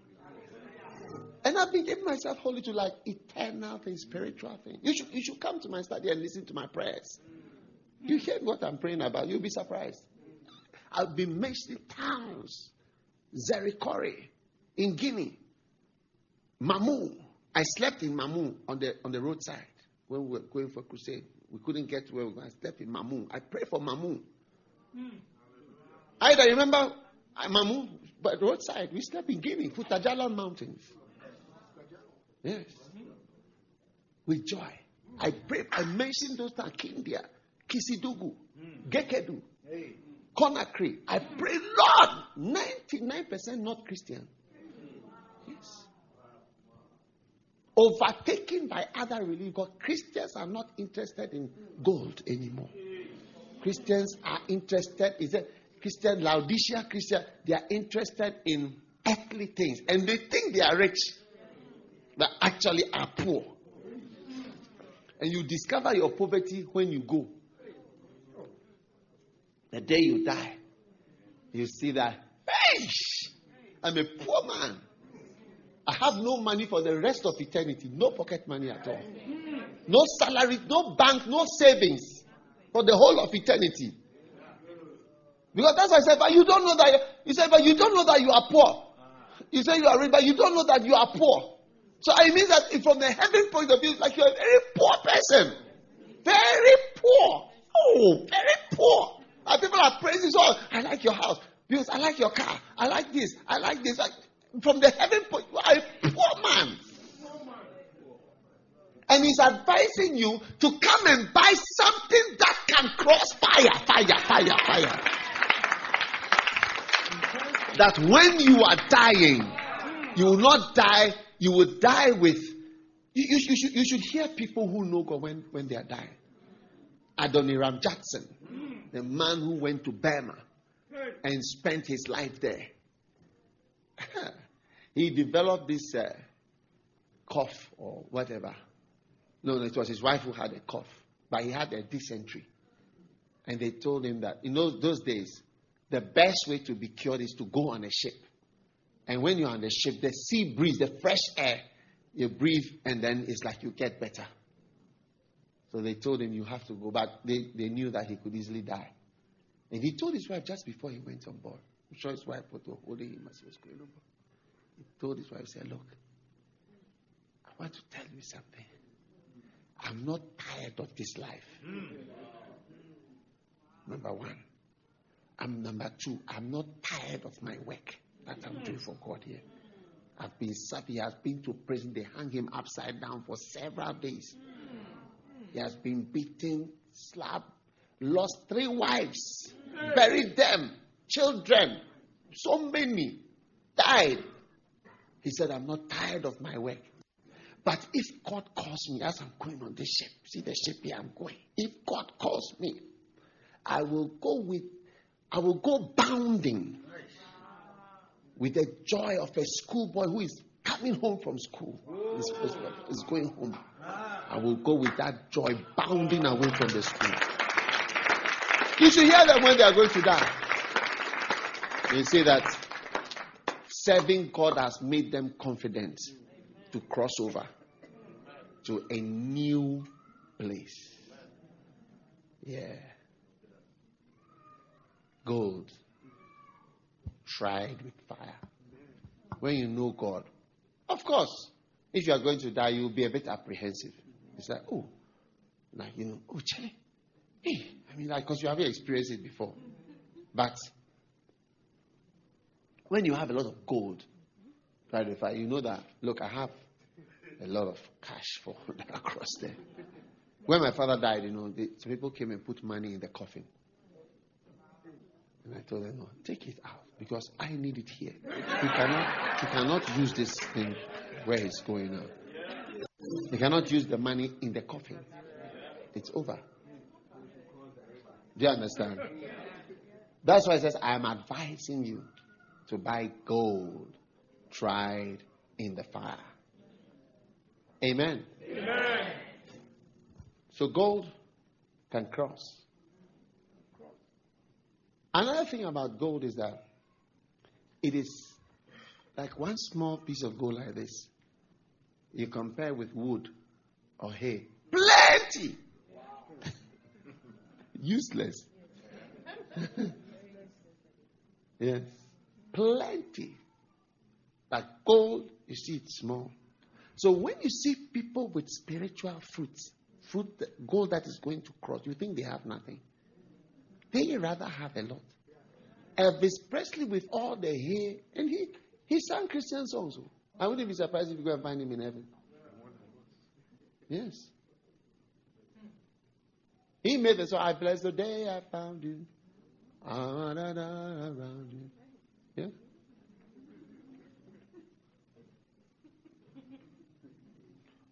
And I've been giving myself wholly to like eternal things, spiritual things. You should, you should come to my study and listen to my prayers. You hear what I'm praying about, you'll be surprised. I've been mentioning towns. Zerikore in Guinea, Mamou, I slept in Mamou on the on the roadside when we were going for crusade. We couldn't get to where we were. I slept in Mamou. I prayed for Mamou. Hmm. I remember Mamou, but roadside. We slept in Guinea, Fouta Djallon Mountains. Yes. With joy. I prayed. I mentioned those times Kindia, Kissidougou, Guéckédou, Conakry. I pray, Lord, 99% not Christian. Yes overtaken by other religions Christians are not interested in gold anymore. Christians are interested, is it Christian, Laodicea Christian, they are interested in earthly things and they think they are rich, but actually are poor. And you discover your poverty when you go. The day you die, you see that, hey, I'm a poor man. I have no money for the rest of eternity. No pocket money at all. No salary, no bank, no savings for the whole of eternity. Because that's why I said, but you don't know that. You said, but you don't know that you are poor. You say you are rich, but you don't know that you are poor. So it means that from the heaven point of view, it's like you're a very poor person. Very poor. Oh, very poor. And people are praising, so I like your house. Because I like your car. I like this. I like this. Like, from the heaven point, you are a poor man. And he's advising you to come and buy something that can cross fire, fire, fire, fire. That when you are dying, you will not die, you will die with. You, you, you should, you should hear people who know God when, when they are dying. Adoniram Judson, the man who went to Burma and spent his life there. he developed this uh, cough or whatever. No, no, it was his wife who had a cough, but he had a dysentery. And they told him that in those, those days, the best way to be cured is to go on a ship. And when you're on the ship, the sea breeze, the fresh air, you breathe, and then it's like you get better. So they told him, You have to go. But they, they knew that he could easily die. And he told his wife just before he went on board. I'm sure his wife was holding him as he was going on. He told his wife, he said, Look, I want to tell you something. I'm not tired of this life. Number one. I'm number two. I'm not tired of my work that I'm doing for God here. I've been served. He has been to prison. They hung him upside down for several days. He has been beaten, slapped, lost three wives, buried them, children, so many died. He said, I'm not tired of my work. But if God calls me as I'm going on this ship, see the ship here I'm going. If God calls me, I will go with, I will go bounding with the joy of a schoolboy who is coming home from school. He's going home. I will go with that joy bounding away from the school. You should hear them when they are going to die. They say that serving God has made them confident to cross over to a new place. Yeah. Gold tried with fire. When you know God, of course, if you are going to die, you'll be a bit apprehensive. It's like, oh, like, you know, oh, Charlie. Hey, I mean, like, because you haven't experienced it before. But when you have a lot of gold, right, if I, you know that, look, I have a lot of cash for across there. When my father died, you know, the, some people came and put money in the coffin. And I told them, no, take it out because I need it here. You cannot, you cannot use this thing where it's going on. You cannot use the money in the coffin. It's over. Do you understand? That's why it says, I am advising you to buy gold tried in the fire. Amen. Amen. So gold can cross. Another thing about gold is that it is like one small piece of gold like this. You compare with wood or hay, plenty. Useless. yes, plenty. But gold, you see, it's small. So when you see people with spiritual fruits, fruit, gold that is going to cross, you think they have nothing. They rather have a lot. Elvis Presley with all the hair, and he, he sang Christian songs. Oh. I wouldn't be surprised if you go and find him in heaven. Yes. He made the song, I bless the day I found you. Ah, around you. Yeah.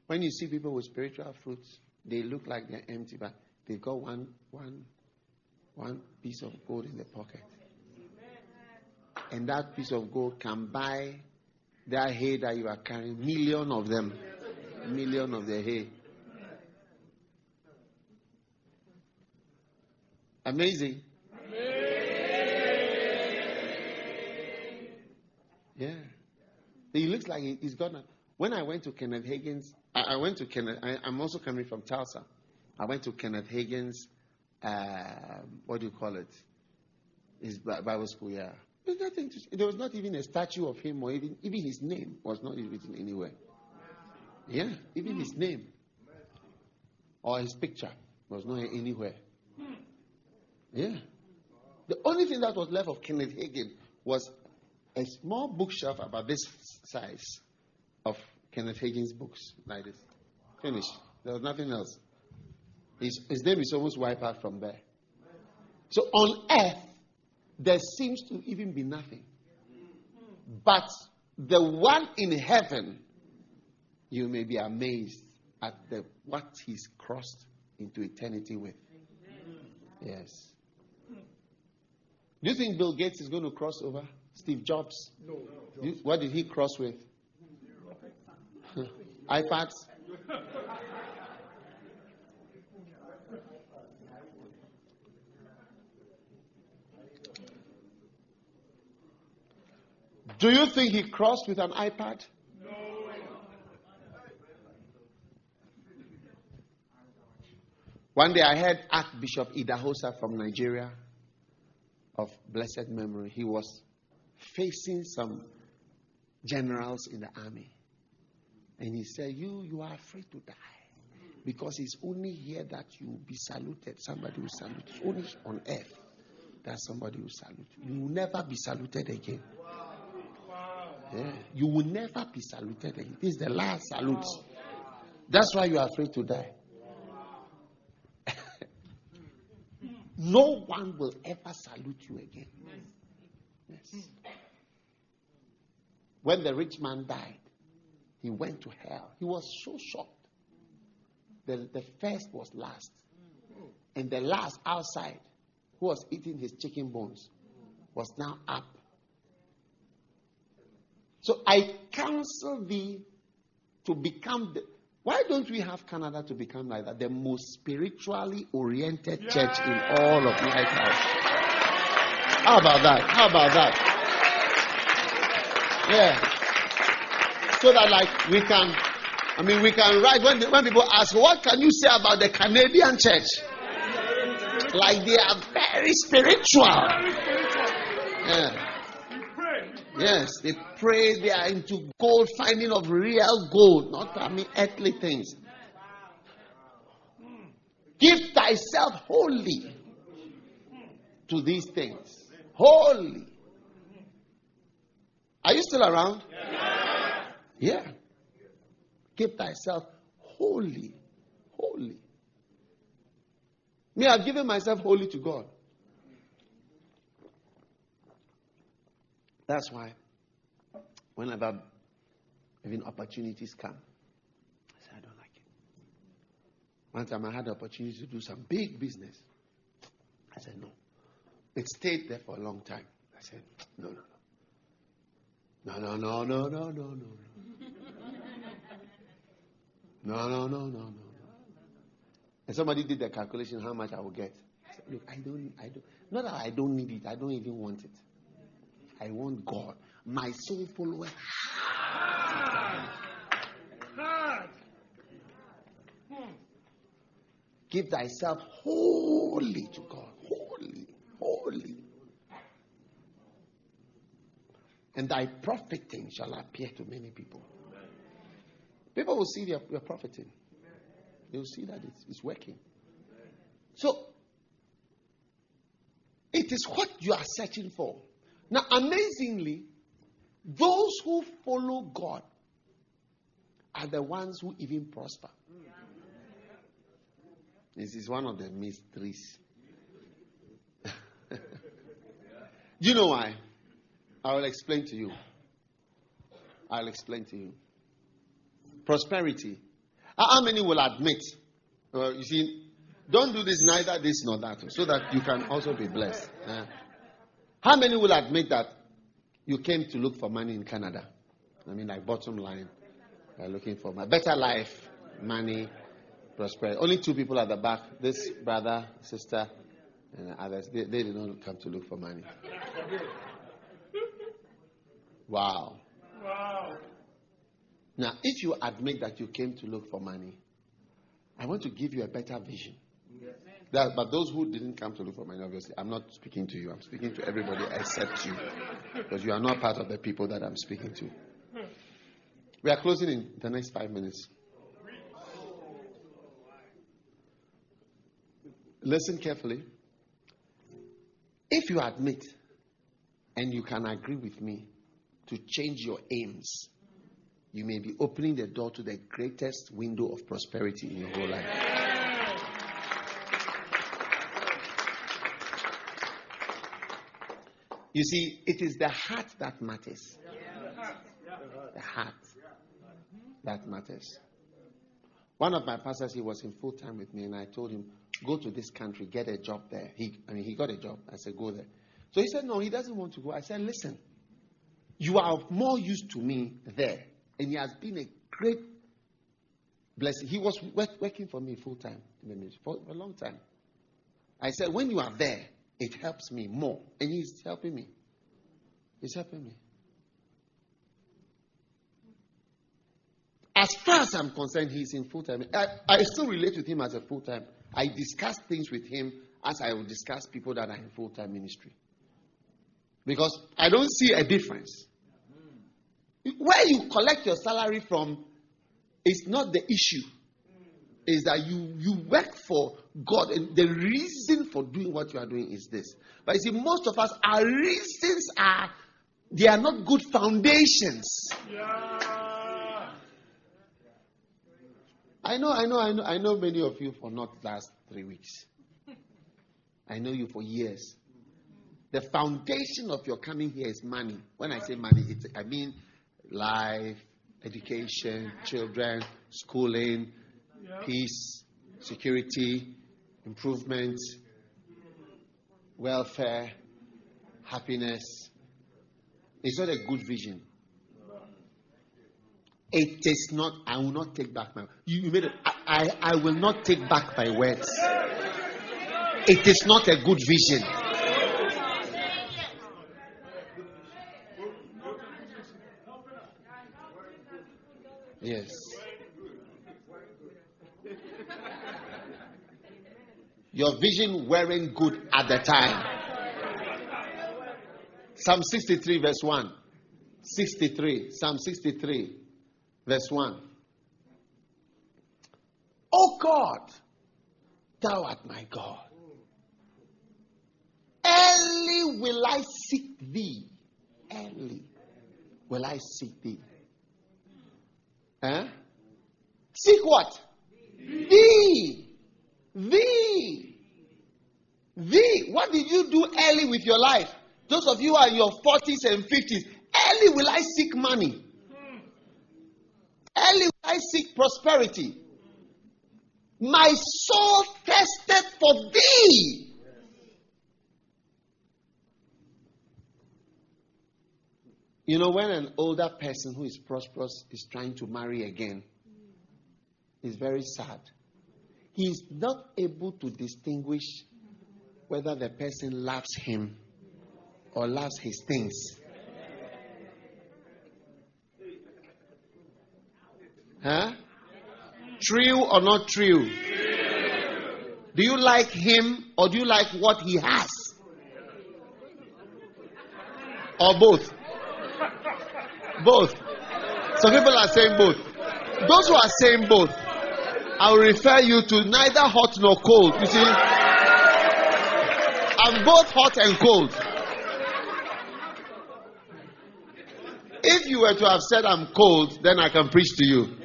When you see people with spiritual fruits, they look like they're empty, but they've got one, one, one piece of gold in their pocket. And that piece of gold can buy that hay that you are carrying, million of them, million of the hay. Amazing. Yeah. He looks like he's gonna. When I went to Kenneth Hagin's I, I went to Kenneth. I, am also coming from Tulsa. I went to Kenneth Hagin's. Uh, what do you call it? His Bible school. Yeah. There's nothing to, there was not even a statue of him, or even even his name was not written anywhere. Yeah, even his hmm. name or his picture was not anywhere. Hmm. Yeah. The only thing that was left of Kenneth Hagin was a small bookshelf about this size of Kenneth Hagin's books, like this. Finished. There was nothing else. His, his name is almost wiped out from there. So on earth, there seems to even be nothing. But the one in heaven, you may be amazed at the, what he's crossed into eternity with. Yes. Do you think Bill Gates is going to cross over? Steve Jobs? No. You, what did he cross with? iPads? Do you think he crossed with an iPad? No. One day I heard Archbishop Idahosa from Nigeria of blessed memory. He was facing some generals in the army. And he said, You you are afraid to die. Because it's only here that you will be saluted. Somebody will salute. It's only on earth that somebody will salute. You will never be saluted again. Yeah. You will never be saluted again. This is the last salute. That's why you are afraid to die. no one will ever salute you again. Yes. When the rich man died, he went to hell. He was so shocked. The, the first was last. And the last outside, who was eating his chicken bones, was now up so I counsel thee to become the. Why don't we have Canada to become like that? The most spiritually oriented yeah. church in all of Lighthouse. How about that? How about that? Yeah. So that, like, we can, I mean, we can write when, when people ask, what can you say about the Canadian church? Like, they are very spiritual. Yeah. Yes, they pray, they are into gold, finding of real gold, not I mean earthly things. Give thyself wholly to these things. Holy. Are you still around? Yeah. yeah. Give thyself wholly. Holy. Me, I've given myself wholly to God. That's why whenever even opportunities come, I say, I don't like it. One time I had the opportunity to do some big business. I said, no. It stayed there for a long time. I said, no, no, no. No, no, no, no, no, no, no. No, no, no, no, no, no. And somebody did the calculation how much I will get. I said, look, I don't, I don't, not that I don't need it, I don't even want it. I want God. My soul follower. Give thyself wholly to God. Holy, holy. And thy profiting shall appear to many people. People will see your, your profiting. They will see that it's, it's working. So, it is what you are searching for. Now, amazingly, those who follow God are the ones who even prosper. This is one of the mysteries. Do you know why? I will explain to you. I'll explain to you. Prosperity. How many will admit? Uh, you see, don't do this, neither this nor that, so that you can also be blessed. How many will admit that you came to look for money in Canada? I mean, like bottom line, you're looking for a better life, money, prosperity. Only two people at the back this brother, sister, and others. They, they did not come to look for money. Wow. Wow. Now, if you admit that you came to look for money, I want to give you a better vision. That, but those who didn't come to look for money, obviously, I'm not speaking to you. I'm speaking to everybody except you. Because you are not part of the people that I'm speaking to. We are closing in the next five minutes. Listen carefully. If you admit and you can agree with me to change your aims, you may be opening the door to the greatest window of prosperity in your whole life. You see, it is the heart that matters. The heart that matters. One of my pastors, he was in full time with me, and I told him, "Go to this country, get a job there." He, I mean, he got a job. I said, "Go there." So he said, "No, he doesn't want to go." I said, "Listen, you are more used to me there, and he has been a great blessing. He was work, working for me full time in the ministry for a long time. I said, when you are there, it helps me more, and he's helping me. He's helping me." As far as I'm concerned, he's in full time. I, I still relate with him as a full time. I discuss things with him as I would discuss people that are in full time ministry. Because I don't see a difference. Where you collect your salary from is not the issue. Is that you, you work for God, and the reason for doing what you are doing is this. But you see, most of us, our reasons are they are not good foundations. Yeah. I know, I know, I know, I know many of you for not last three weeks. I know you for years. The foundation of your coming here is money. When I say money, it's, I mean life, education, children, schooling, peace, security, improvement, welfare, happiness. It's not a good vision. It is not, I will not take back my you, made it, I, I, I will not take back my words. It is not a good vision. Yes. Your vision weren't good at the time. Psalm 63, verse 1. 63. Psalm 63. Verse 1. Oh God, thou art my God. Early will I seek thee. Early will I seek thee. Huh? Seek what? Thee. Thee. Thee. What did you do early with your life? Those of you are in your 40s and 50s. Early will I seek money. Early will I seek prosperity. My soul thirsted for thee. You know, when an older person who is prosperous is trying to marry again, it's very sad. He's not able to distinguish whether the person loves him or loves his things. Huh? True or not true? Do you like him or do you like what he has? Or both? Both. Some people are saying both. Those who are saying both, I'll refer you to neither hot nor cold. You see, I'm both hot and cold. If you were to have said I'm cold, then I can preach to you.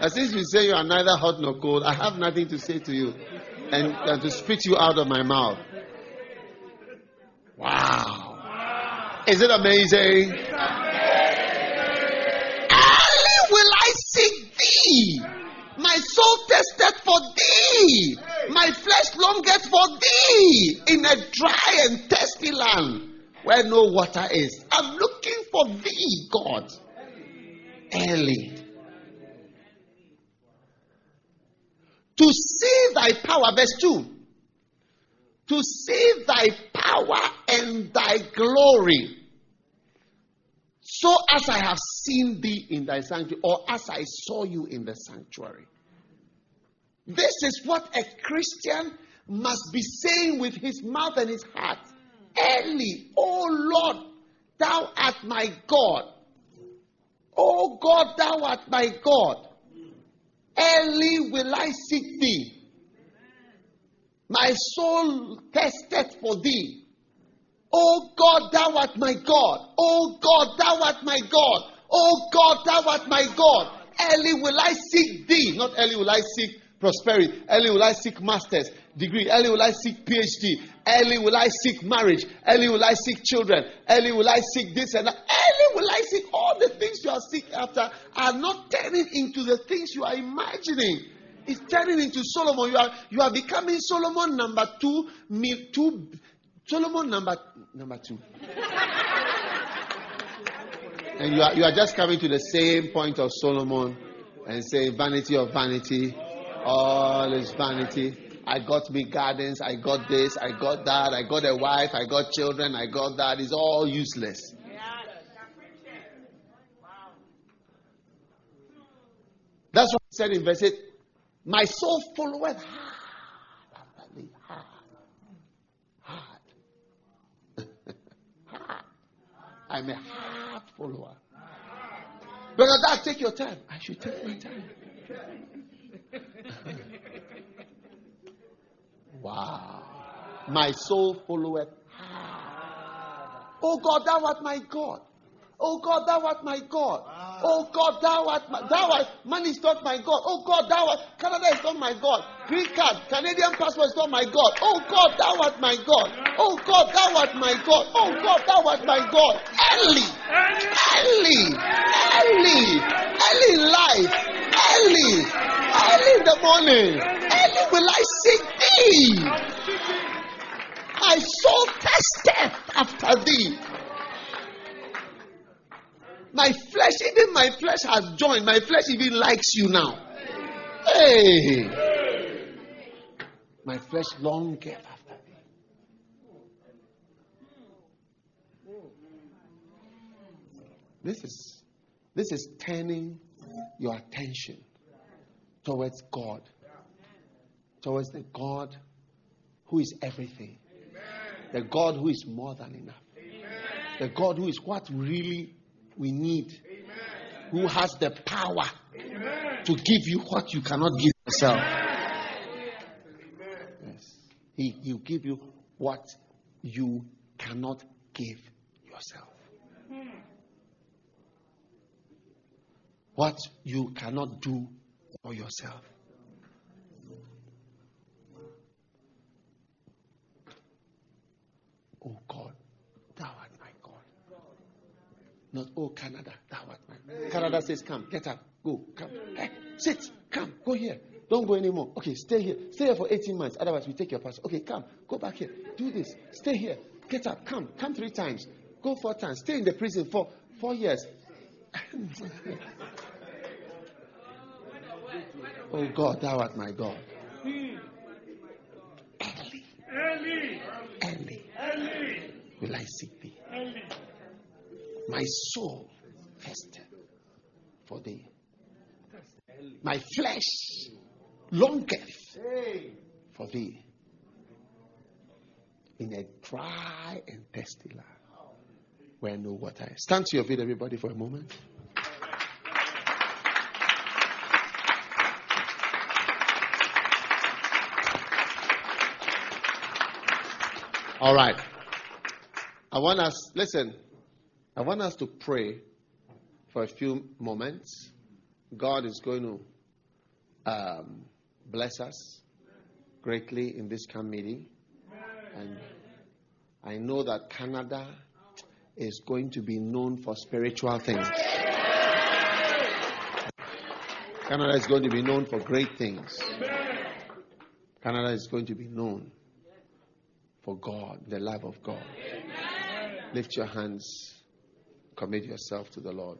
As since you say you are neither hot nor cold, I have nothing to say to you and, and to spit you out of my mouth. Wow. Is it amazing? Early will I seek thee. My soul tested for thee. My flesh longeth for thee in a dry and thirsty land where no water is. I'm looking for thee, God. Early. to see thy power. Verse 2 to see thy power and thy glory. So as I have seen thee in thy sanctuary, or as I saw you in the sanctuary. This is what a Christian must be saying with his mouth and his heart. Early, O Lord, thou art my God. O God, thou art my God. Early will I seek thee. My soul thirsteth for thee. O God, thou art my God. Oh God, thou art my God. Oh God, thou art my God. Early will I seek thee. Not early will I seek prosperity. Early will I seek masters degree. Early will I seek PhD. Early will I seek marriage. Early will I seek children. Early will I seek this and that. Early will I seek all the things you are seeking after are not turning into the things you are imagining. It's turning into Solomon. You are you are becoming Solomon number two, two Solomon number number two. and you are you are just coming to the same point of Solomon and saying vanity of vanity, all is vanity. I got me gardens, I got this, I got that, I got a wife, I got children, I got that. It's all useless. That's what he said in verse 8. My soul followeth hard. I'm a hard follower. Brother Dad, take your time. I should take my time. Wow. My soul followeth. Oh God, thou art my God. Oh God, thou art my God. Ah. Oh God, thou art my, thou art money is not my God. Oh God, thou art Canada is not my God. Green card, Canadian passport is not my God. Oh God, thou art my God. Oh God, thou art my God. Oh God, thou art my God. Early, early, early, early in life, early, early in the morning, early will I seek thee. My soul testeth after thee. My flesh, even my flesh has joined. My flesh even likes you now. Hey. My flesh longeth after thee. This is this is turning your attention towards God. Towards the God who is everything. The God who is more than enough. The God who is what really we need. Who has the power to give you what you cannot give yourself. Yes. He will give you what you cannot give yourself. What you cannot do for yourself. Oh God, thou art my God. Not, oh Canada, thou art my Canada says, come, get up, go, come. Hey, sit, come, go here. Don't go anymore. Okay, stay here. Stay here for 18 months. Otherwise, we take your passport. Okay, come, go back here. Do this. Stay here. Get up, come, come three times. Go four times. Stay in the prison for four years. oh God, thou art my God. Early. Early. Will I seek thee? My soul thirsted for thee. My flesh longeth for thee in a dry and thirsty land where no water is. Stand to your feet, everybody, for a moment. All right. I want us, listen, I want us to pray for a few moments. God is going to um, bless us greatly in this camp meeting. And I know that Canada is going to be known for spiritual things. Canada is going to be known for great things. Canada is going to be known for God, the love of God. Lift your hands, commit yourself to the Lord.